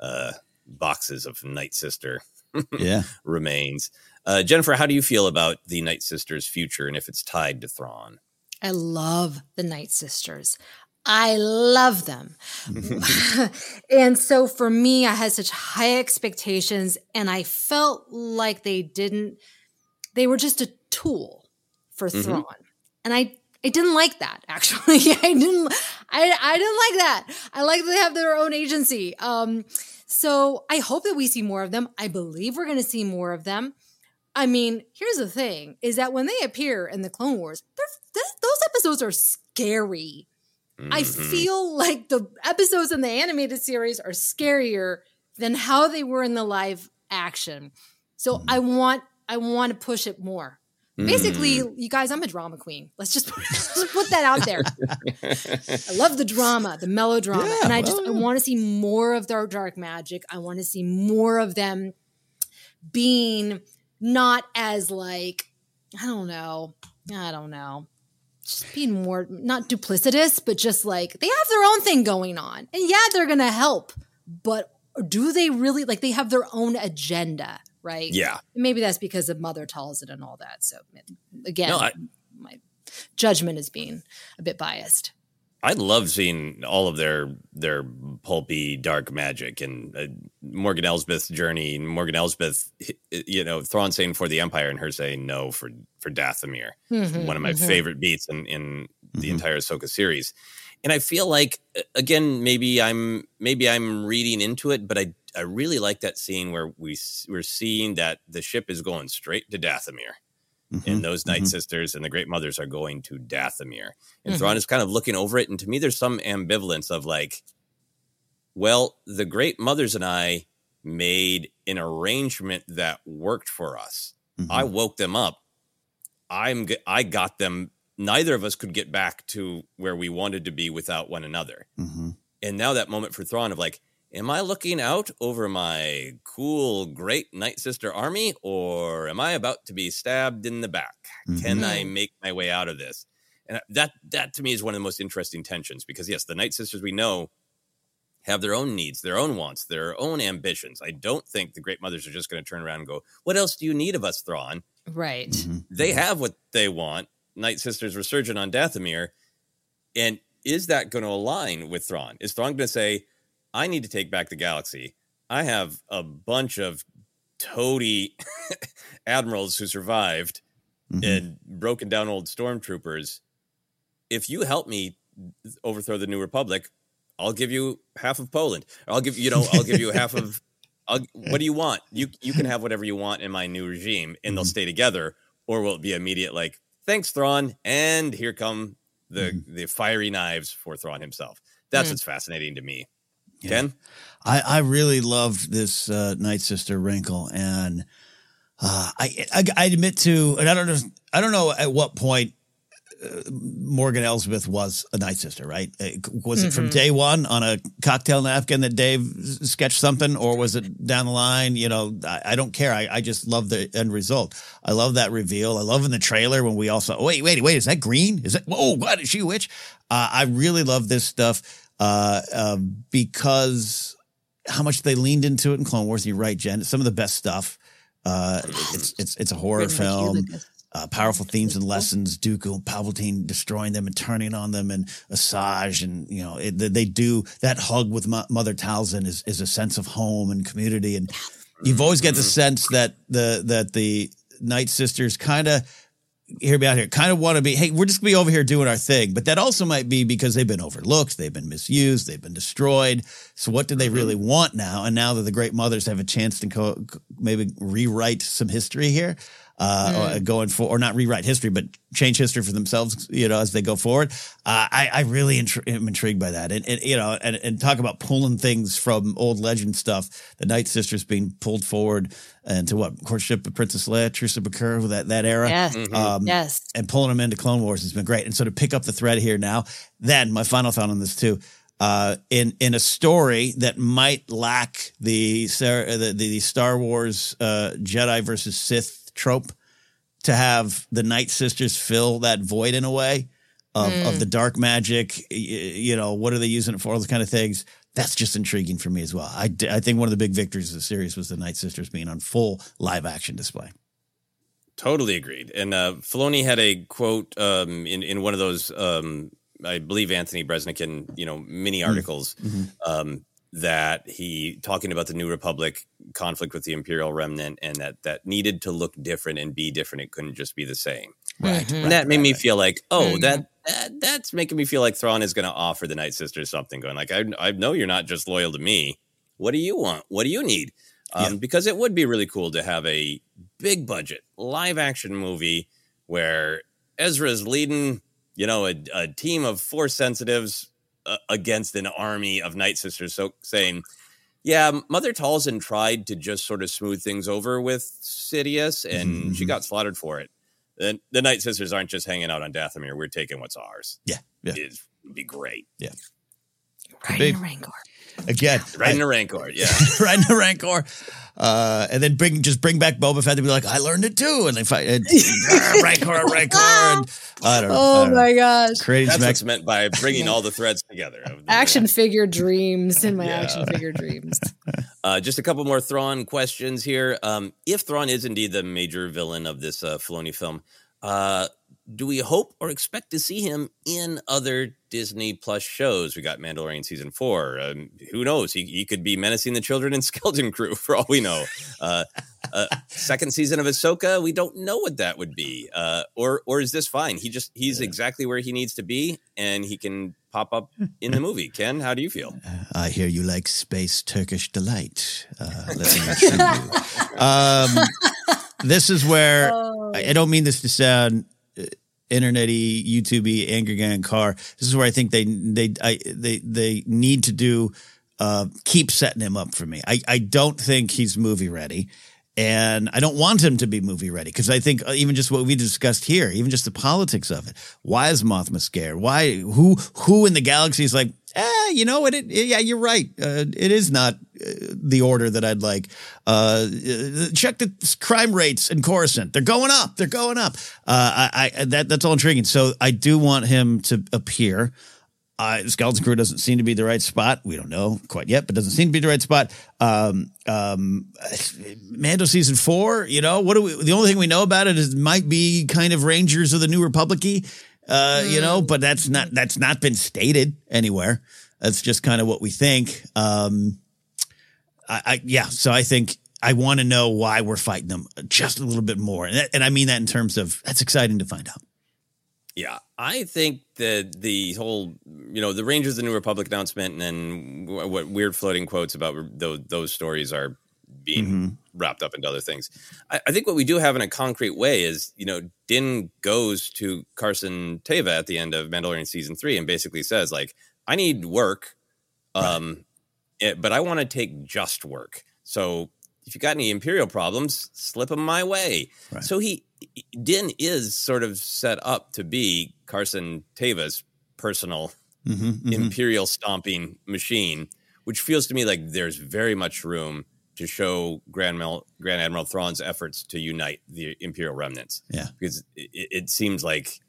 uh, boxes of Night Sister Yeah. remains. Uh, Jennifer, how do you feel about the Night Sisters' future and if it's tied to Thrawn? I love the Night Sisters. I love them. and so for me, I had such high expectations, and I felt like they didn't, they were just a tool for Mhm. Thrawn. And I, I didn't like that actually. I didn't, I, I didn't like that. I like that they have their own agency. Um, so I hope that we see more of them. I believe we're going to see more of them. I mean, here's the thing: is that when they appear in the Clone Wars, they're, th- those episodes are scary. I Mm-hmm. feel like the episodes in the animated series are scarier than how they were in the live action. So I want I want to push it more. Basically, Mm. you guys, I'm a drama queen. Let's just, just put that out there. I love the drama, the melodrama, Yeah, and I just I want to see more of their dark magic. I want to see more of them being not as like I don't know, I don't know, just being more not duplicitous, but just like they have their own thing going on, and yeah, they're gonna help, but do they really like they have their own agenda, right? Yeah. maybe that's because the mother tells it and all that. So again, No, I- my judgment is being a bit biased. I love seeing all of their their pulpy dark magic and uh, Morgan Elsbeth's journey. Morgan Elsbeth, you know, Thrawn saying for the Empire and her saying no for for Dathomir. Mhm, One of my mhm. favorite beats in in the entire Ahsoka series. And I feel like uh, again, maybe I'm maybe I'm reading into it, but I I really like that scene where we we're seeing that the ship is going straight to Dathomir and those Night Sisters and the Great Mothers are going to Dathomir. And Mhm. Thrawn is kind of looking over it. And to me, there's some ambivalence of like, well, the Great Mothers and I made an arrangement that worked for us. I woke them up. I'm I got them. Neither of us could get back to where we wanted to be without one another. Mm-hmm. And now that moment for Thrawn of like, am I looking out over my cool, great Night Sister army, or am I about to be stabbed in the back? Can mm-hmm. I make my way out of this? And that that to me is one of the most interesting tensions because yes, the Night Sisters we know have their own needs, their own wants, their own ambitions. I don't think the Great Mothers are just going to turn around and go, "What else do you need of us, Thrawn?" Right. Mm-hmm. They have what they want. Night Sisters resurgent on Dathomir. And is that going to align with Thrawn? Is Thrawn going to say, I need to take back the galaxy? I have a bunch of toady admirals who survived mm-hmm. and broken down old stormtroopers. If you help me overthrow the New Republic, I'll give you half of Poland. I'll give you know, I'll give you half of I'll, what do you want? You you can have whatever you want in my new regime, and they'll mm-hmm. stay together, or will it be immediate like, thanks, Thrawn, and here come the mm-hmm. the fiery knives for Thrawn himself. That's Mm. what's fascinating to me. Ken, I, I really loved this uh, Night Sister wrinkle, and uh, I, I I admit to, and I don't know, I don't know at what point uh, Morgan Elsbeth was a Night Sister, right? Uh, Was it from day one on a cocktail napkin that Dave sketched something, or was it down the line? You know, I, I don't care. I, I just love the end result. I love that reveal. I love in the trailer when we also oh, wait, wait, wait, is that green? Is that whoa? What is she a witch? Uh, I really love this stuff uh, uh, because how much they leaned into it in Clone Wars. You're right, Jen. Some of the best stuff. Uh, it's it's it's a horror Written film. Uh, powerful themes and lessons. Dooku and Palpatine destroying them and turning on them, and Asajj, and you know it, they- they do that hug with Mo- Mother Talzin is is a sense of home and community, and you've always got the sense that the that the Night Sisters kind of hear me out here, kind of want to be, hey, we're just gonna be over here doing our thing. But that also might be because they've been overlooked, they've been misused, they've been destroyed. So what do they mm-hmm. really want now? And now that the great mothers have a chance to co- maybe rewrite some history here, uh, Mm. going for, or not rewrite history, but change history for themselves, you know, as they go forward. Uh, I, I really intri- am intrigued by that. And, and you know, and, and talk about pulling things from old legend stuff. The Night Sisters being pulled forward into what? Courtship of Princess Leia, Truce of Bakura, that, that era. Yes. Mm-hmm. Mhm. Yes. And pulling them into Clone Wars has been great. And so to pick up the thread here now, then my final thought on this too. Uh, in in a story that might lack the Star- the, the Star Wars uh, Jedi versus Sith trope, to have the Night Sisters fill that void in a way of, Mm. of the dark magic. You know, what are they using it for? All those kind of things. That's just intriguing for me as well. I, I think one of the big victories of the series was the Night Sisters being on full live action display. Totally agreed. And uh, Filoni had a quote um, in in one of those, um, I believe Anthony Breznican, you know, mini articles um, that he talking about the New Republic conflict with the Imperial Remnant, and that that needed to look different and be different. It couldn't just be the same. Right. And that made me feel like, oh, Mhm. that, that that's making me feel like Thrawn is going to offer the Night Sisters something. Going like, I I know you're not just loyal to me. What do you want? What do you need? Um, Because it would be really cool to have a big budget live action movie where Ezra is leading, you know, a, a team of force sensitives uh, against an army of Night Sisters. So saying, yeah, Mother Talzin tried to just sort of smooth things over with Sidious, and she got slaughtered for it. The, the Night Sisters aren't just hanging out on Dathomir. We're taking what's ours. Yeah, yeah. It would be great. Yeah. Riding a Rancor. Again, Riding a Rancor, yeah. riding a Rancor, uh, and then bring just bring back Boba Fett to be like, I learned it too, and they fight and, Rancor, Rancor, and I don't know. Oh don't know. my gosh. Creating That's what's meant by bringing all the threads together. the- Action figure dreams in my Yeah. action figure dreams. Uh, just a couple more Thrawn questions here. Um, if Thrawn is indeed the major villain of this uh, Filoni film, uh, do we hope or expect to see him in other Disney Plus shows? We got Mandalorian season four. Um, who knows? He, he could be menacing the children in Skeleton Crew for all we know. Uh, uh, second season of Ahsoka, we don't know what that would be. Uh, or or is this fine? He just he's exactly where he needs to be, and he can pop up in the movie. Ken, how do you feel? I hear you like space Turkish delight. Uh, let me assure you. Um, this is where I, I don't mean this to sound uh, internety, YouTubey, angry in car. This is where I think they they I, they they need to do uh, keep setting him up for me. I I don't think he's movie ready. And I don't want him to be movie ready because I think uh, even just what we discussed here, even just the politics of it. Why is Mothma scared? Why? Who? Who in the galaxy is like? Eh, you know what? It, yeah, you're right. Uh, it is not uh, the order that I'd like. Uh, uh, check the crime rates in Coruscant. They're going up. They're going up. Uh, I, I that that's all intriguing. So I do want him to appear. Uh, Skeleton Crew doesn't seem to be the right spot. We don't know quite yet, but doesn't seem to be the right spot. Um, um, Mando season four, you know, what do we, the only thing we know about it is it might be kind of Rangers of the New Republic uh, you know, but that's not, that's not been stated anywhere. That's just kind of what we think. Um, I, I yeah, so I think I want to know why we're fighting them just a little bit more. And, that, and I mean that in terms of that's exciting to find out. Yeah, I think that the whole, you know, the Rangers of the New Republic announcement and then what weird floating quotes about those, those stories are being Mm-hmm. wrapped up into other things. I, I think what we do have in a concrete way is, you know, Din goes to Carson Teva at the end of Mandalorian season three and basically says, like, I need work, um, it- but I want to take just work. So if you got any Imperial problems, slip them my way. So he, Din is sort of set up to be Carson Teva's personal Mm-hmm, mhm. Imperial stomping machine, which feels to me like there's very much room to show Grand, Mal- Grand Admiral Thrawn's efforts to unite the Imperial remnants. Yeah. Because it, it seems like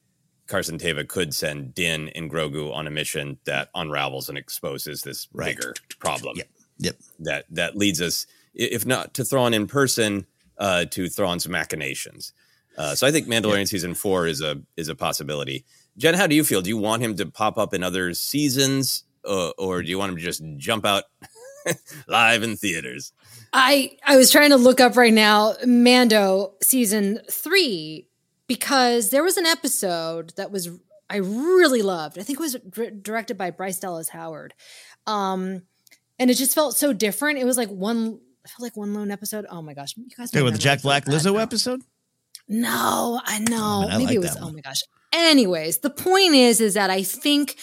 Carson Teva could send Din and Grogu on a mission that unravels and exposes this Right. bigger problem. Yep. Yep. That that leads us, if not to Thrawn in person, uh, to Thrawn's machinations. Uh, so I think Mandalorian season four is a is a possibility. Jen, how do you feel? Do you want him to pop up in other seasons, uh, or do you want him to just jump out live in theaters? I I was trying to look up right now Mando season three because there was an episode that was I really loved. I think it was directed by Bryce Dallas Howard. Um, and it just felt so different. It was like one I felt like one lone episode. Oh my gosh, you guys! Hey, with the Jack Black Lizzo episode? No, I know. I mean, I Maybe like it was. Oh my gosh. Anyways, the point is, is that I think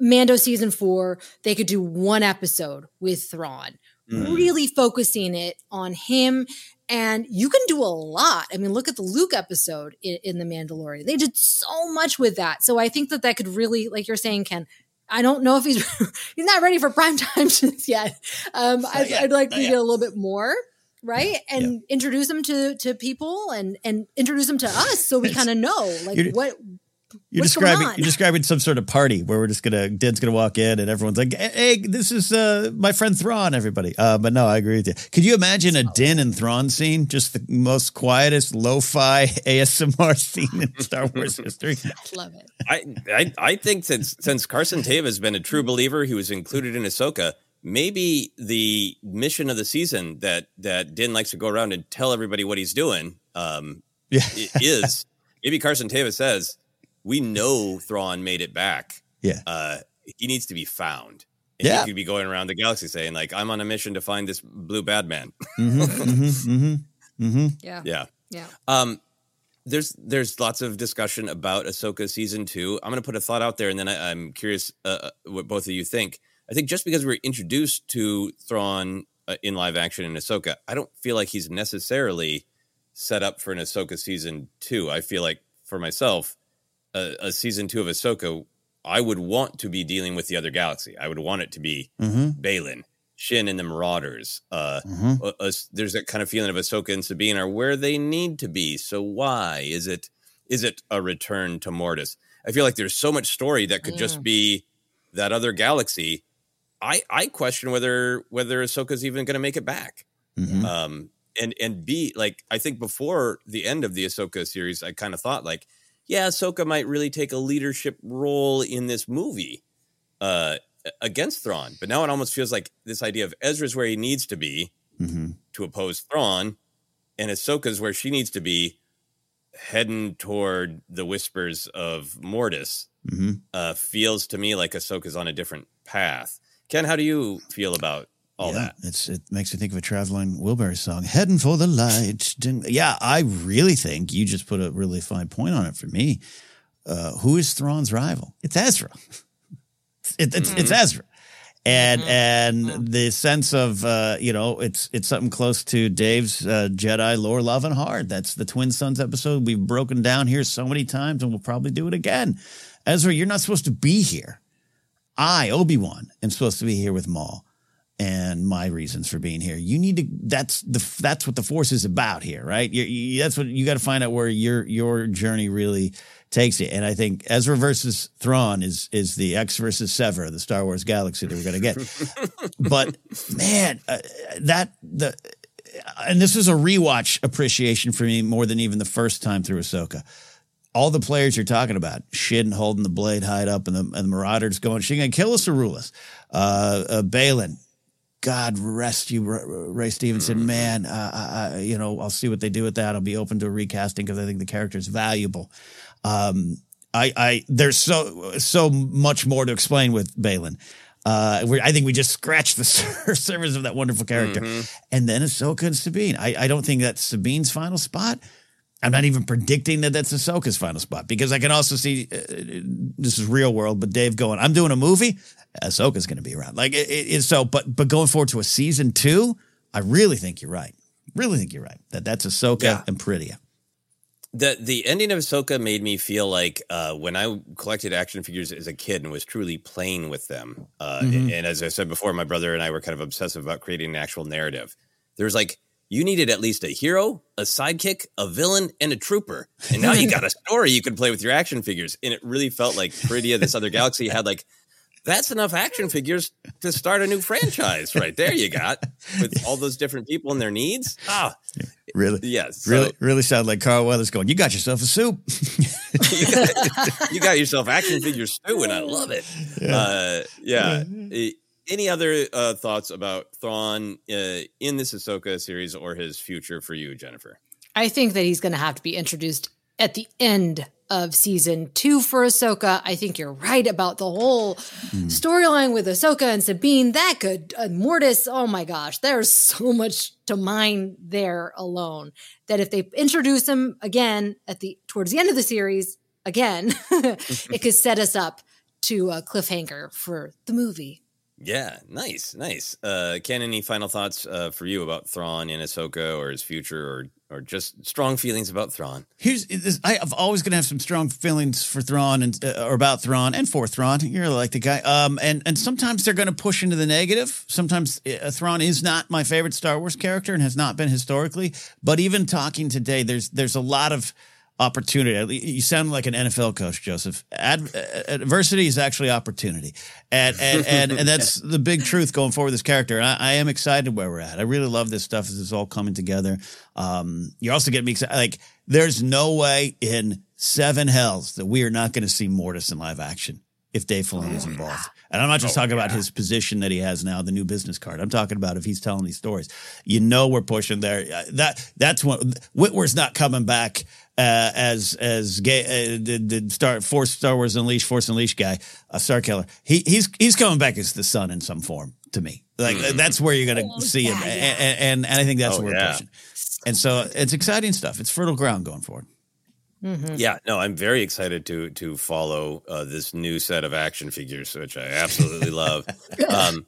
Mando season four they could do one episode with Thrawn, Mm. really focusing it on him. And you can do a lot. I mean, look at the Luke episode in, in The Mandalorian. They did so much with that. So I think that that could really, like you're saying, Ken. I don't know if he's he's not ready for prime time just yet. Um, I'd, yet. I'd like Not to yet. get a little bit more right and introduce them to to people and and introduce them to us so we kind of know like what You're what's going describing on. you're describing some sort of party where we're just gonna Den's gonna walk in and everyone's like, "Hey, hey, this is uh, my friend Thrawn." Everybody, uh, but no, I agree with you. Could you imagine a Din and Thrawn scene? Just the most quietest lo-fi ASMR scene in Star Wars history. I love it. I, I I think since since Carson Teva has been a true believer, he was included in Ahsoka. Maybe the mission of the season that that Din likes to go around and tell everybody what he's doing um, Yeah. is maybe Carson Teva says we know Thrawn made it back. Yeah. Uh, he needs to be found. And Yeah. he could be going around the galaxy saying like, "I'm on a mission to find this blue bad man." Mm-hmm, mm-hmm, mm-hmm, mm-hmm. Yeah. Yeah. Yeah. Um, there's there's lots of discussion about Ahsoka season two. I'm going to put a thought out there, and then I, I'm curious uh, uh, what both of you think. I think just because we're introduced to Thrawn uh, in live action in Ahsoka, I don't feel like he's necessarily set up for an Ahsoka season two. I feel like for myself, a, a season two of Ahsoka, I would want to be dealing with the other galaxy. I would want it to be Mm-hmm. Baylan, Shin, and the Marauders. Uh, Mhm. uh, uh, there's that kind of feeling of Ahsoka and Sabine are where they need to be. So why is it is it a return to Mortis? I feel like there's so much story that could just Mm. be that other galaxy. I I question whether whether Ahsoka's even going to make it back. Mhm. Um, and and B like I think before the end of the Ahsoka series, I kind of thought like, yeah, Ahsoka might really take a leadership role in this movie. Uh, against Thrawn, but now it almost feels like this idea of Ezra's where he needs to be, Mm-hmm. to oppose Thrawn, and Ahsoka's where she needs to be, heading toward the whispers of Mortis. Mm-hmm. Uh, feels to me like Ahsoka's on a different path. Ken, how do you feel about all yeah, that? It's it makes me think of a traveling Wilbury song, "Heading for the Light." Yeah, I really think you just put a really fine point on it for me. Uh, who is Thrawn's rival? It's Ezra. It, it's it's Ezra, and and the sense of uh, you know it's it's something close to Dave's uh, Jedi lore, love and heart. That's the Twin Suns episode we've broken down here so many times, and we'll probably do it again. Ezra, you're not supposed to be here. I Obi Wan am supposed to be here with Maul and my reasons for being here. You need to. That's the. That's what the Force is about here, right? You, you, that's what you got to find out where your your journey really takes you. And I think Ezra versus Thrawn is is the X versus Sever the Star Wars galaxy that we're going to get. but man, uh, that the. And this is a rewatch appreciation for me more than even the first time through Ahsoka all the players you're talking about, Shin holding the blade hide up and the, and the Marauders going, she going to kill us or rule us. Uh, uh, Baylan, God rest you, Ray Stevenson. Man, uh, I, I- you know, I'll see what they do with that. I'll be open to a recasting because I think the character is valuable. Um, I, I, there's so, so much more to explain with Baylan. Uh, we I think we just scratched the sur- surface of that wonderful character. And then Ahsoka and Sabine. I, I don't think that's Sabine's final spot. I'm not even predicting that that's Ahsoka's final spot because I can also see uh, this is real world, but Dave going, I'm doing a movie. Ahsoka's going to be around. Like it, it, it's so, but but going forward to a season two, I really think you're right. Really think you're right that that's Ahsoka Yeah. and Peridea. The the ending of Ahsoka made me feel like uh, when I collected action figures as a kid and was truly playing with them. Uh, Mhm. And as I said before, my brother and I were kind of obsessive about creating an actual narrative. There was like you needed at least a hero, a sidekick, a villain, and a trooper. And now you got a story you can play with your action figures. And it really felt like Peridea, this other galaxy, had like that's enough action figures to start a new franchise right there. You got with all those different people and their needs. Ah, Really, yes. so- really, really sound like Carl Weathers going. You got yourself a soup. you, got, you got yourself action figure stew, and I love it. Yeah. Uh, yeah. Any other uh, thoughts about Thrawn uh, in this Ahsoka series or his future for you, Jennifer? I think that he's going to have to be introduced at the end of season two for Ahsoka. I think you're right about the whole mm. storyline with Ahsoka and Sabine. That could uh, Mortis. Oh my gosh, there's so much to mine there alone. That if they introduce him again at the towards the end of the series again, it could set us up to a cliffhanger for the movie. Yeah, nice, nice. Uh, Ken, any final thoughts uh, for you about Thrawn in Ahsoka or his future, or or just strong feelings about Thrawn? Here's this, I, am always going to have some strong feelings for Thrawn and uh, or about Thrawn and for Thrawn. You're like the guy. Um, and and sometimes they're going to push into the negative. Sometimes uh, Thrawn is not my favorite Star Wars character and has not been historically. But even talking today, there's there's a lot of opportunity. You sound like an NFL coach, Joseph. Ad, adversity is actually opportunity, and and and, and that's the big truth going forward with this character. And I, I, am excited where we're at. I really love this stuff as it's all coming together. Um, you're also getting me excited. Like, there's no way in seven hells that we are not going to see Mortis in live action if Dave Filoni is involved. And I'm not just oh, talking yeah. about his position that he has now, the new business card. I'm talking about if he's telling these stories. You know, we're pushing there. That that's what Witwer's not coming back uh, as as gay uh, the, the Star Force Star Wars Unleashed Force Unleashed guy, a Star Killer. He he's he's coming back as the son in some form to me. Like mm. that's where you're going to oh, see him, yeah. and, and, and I think that's oh, where we're yeah. pushing. And so it's exciting stuff. It's fertile ground going forward. Mm-hmm. Yeah, no, I'm very excited to to follow uh, this new set of action figures, which I absolutely love. Um,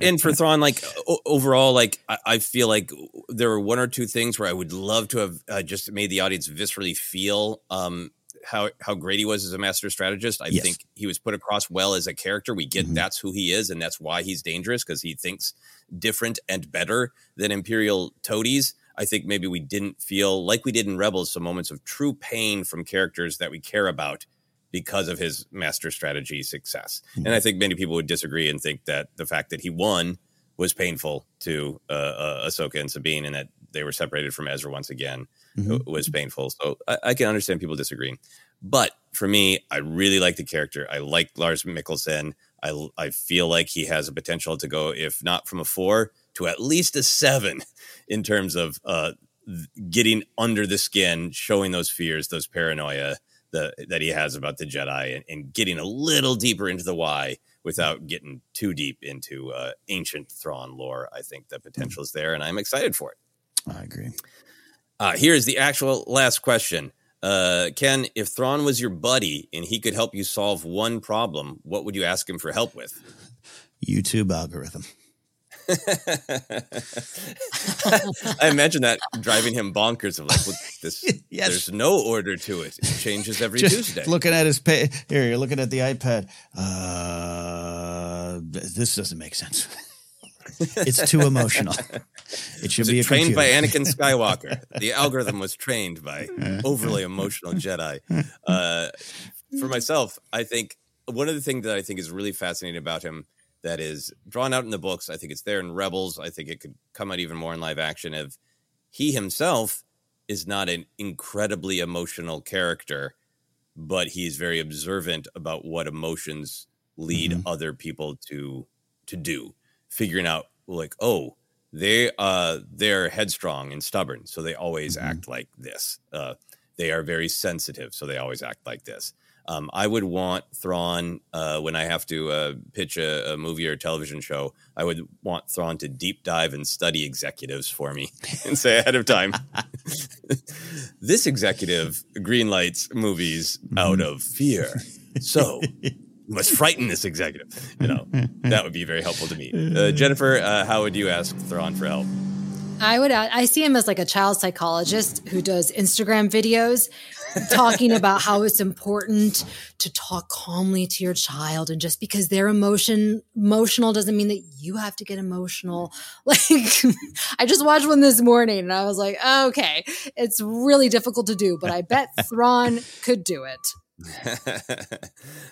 and for Thrawn, like o- overall, like I-, I, feel like there were one or two things where I would love to have uh, just made the audience viscerally feel um, how how great he was as a master strategist. I yes. think he was put across well as a character. We get mm-hmm. that's who he is, and that's why he's dangerous because he thinks different and better than Imperial toadies. I think maybe we didn't feel like we did in Rebels some moments of true pain from characters that we care about because of his master strategy success. Mm-hmm. And I think many people would disagree and think that the fact that he won was painful to uh, uh, Ahsoka and Sabine, and that they were separated from Ezra once again mm-hmm. was painful. So I, I, can understand people disagreeing. But for me, I really like the character. I like Lars Mikkelsen. I, I feel like he has a potential to go, if not from a four, to at least a seven in terms of uh, getting under the skin, showing those fears, those paranoia the, that he has about the Jedi, and, and, getting a little deeper into the why without getting too deep into uh, ancient Thrawn lore. I think the potential is there, and I'm excited for it. I agree. Uh, here's the actual last question. Uh, Ken, if Thrawn was your buddy and he could help you solve one problem, what would you ask him for help with? YouTube algorithm. I imagine that driving him bonkers of like this. yes. There's no order to it. It changes every Just Tuesday. Looking at his pay here, you're looking at the iPad. Uh, this doesn't make sense. it's too emotional. It should was be it trained by Anakin Skywalker. the algorithm was trained by overly emotional Jedi. Uh, for myself, I think one of the things that I think is really fascinating about him that is drawn out in the books. I think it's there in Rebels. I think it could come out even more in live action. if he himself is not an incredibly emotional character, but he's very observant about what emotions lead mm-hmm. other people to to do, figuring out like, oh, they uh they're headstrong and stubborn, so they always mm-hmm. act like this. Uh, they are very sensitive, so they always act like this. Um, I would want Thrawn uh, when I have to uh, pitch a, a, movie or a television show. I would want Thrawn to deep dive and study executives for me and say ahead of time, this executive greenlights movies mm-hmm. out of fear. So must frighten this executive. You know, that would be very helpful to me. Uh, Jennifer, uh, how would you ask Thrawn for help? I would. I see him as like a child psychologist who does Instagram videos talking about how it's important to talk calmly to your child and just because they're emotion emotional doesn't mean that you have to get emotional. Like i just watched one this morning and i was like okay it's really difficult to do but i bet thrawn could do it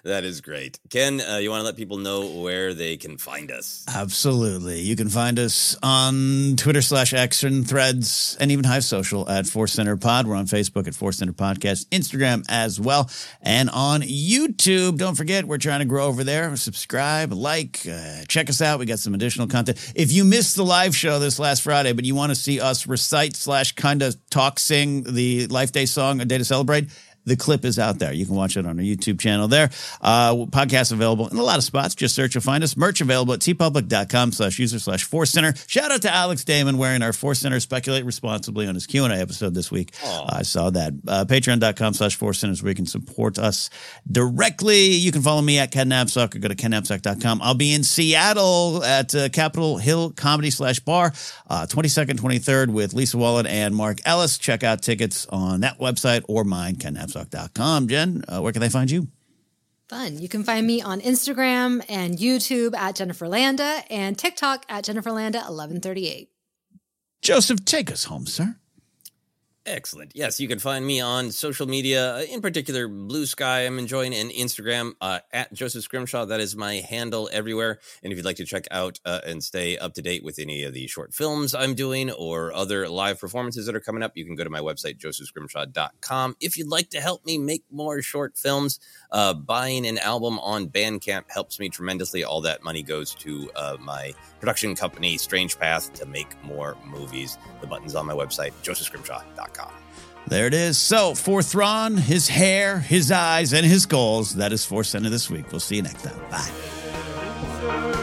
that is great. Ken, uh, you want to let people know where they can find us? Absolutely. You can find us on Twitter slash X and threads and even Hive Social at Force Center Pod. We're on Facebook at Force Center Podcast, Instagram as well, and on YouTube. Don't forget, we're trying to grow over there. Subscribe, like, uh, check us out. We got some additional content. If you missed the live show this last Friday, but you want to see us recite slash kind of talk sing the Life Day song, A Day to Celebrate, the clip is out there. You can watch it on our YouTube channel there. Uh, podcast available in a lot of spots. Just search and find us. Merch available at teepublic.com slash user slash force center. Shout out to Alex Damon wearing our force center speculate responsibly on his Q&A episode this week. I saw that. Uh, Patreon.com slash force centers where you can support us directly. You can follow me at Ken Napzok or go to kennapzok.com. I'll be in Seattle at uh, Capitol Hill Comedy slash Bar, uh, 22nd, 23rd with Lisa Wallen and Mark Ellis. Check out tickets on that website or mine, kennapzok.com. Jen, uh, where can they find you? Fun. You can find me on Instagram and YouTube at Jennifer Landa and TikTok at Jennifer Landa 1138. Joseph, take us home, sir. Excellent. Yes, you can find me on social media, uh, in particular Blue Sky. I'm enjoying and Instagram uh, at Joseph Scrimshaw. That is my handle everywhere. And if you'd like to check out uh, and stay up to date with any of the short films I'm doing or other live performances that are coming up, you can go to my website josephscrimshaw.com. If you'd like to help me make more short films, uh, buying an album on Bandcamp helps me tremendously. All that money goes to uh, my production company, Strange Path, to make more movies. The button's on my website, josephscrimshaw.com. There it is. So, for Thrawn, his hair, his eyes, and his goals, that is Force Center this week. We'll see you next time. Bye.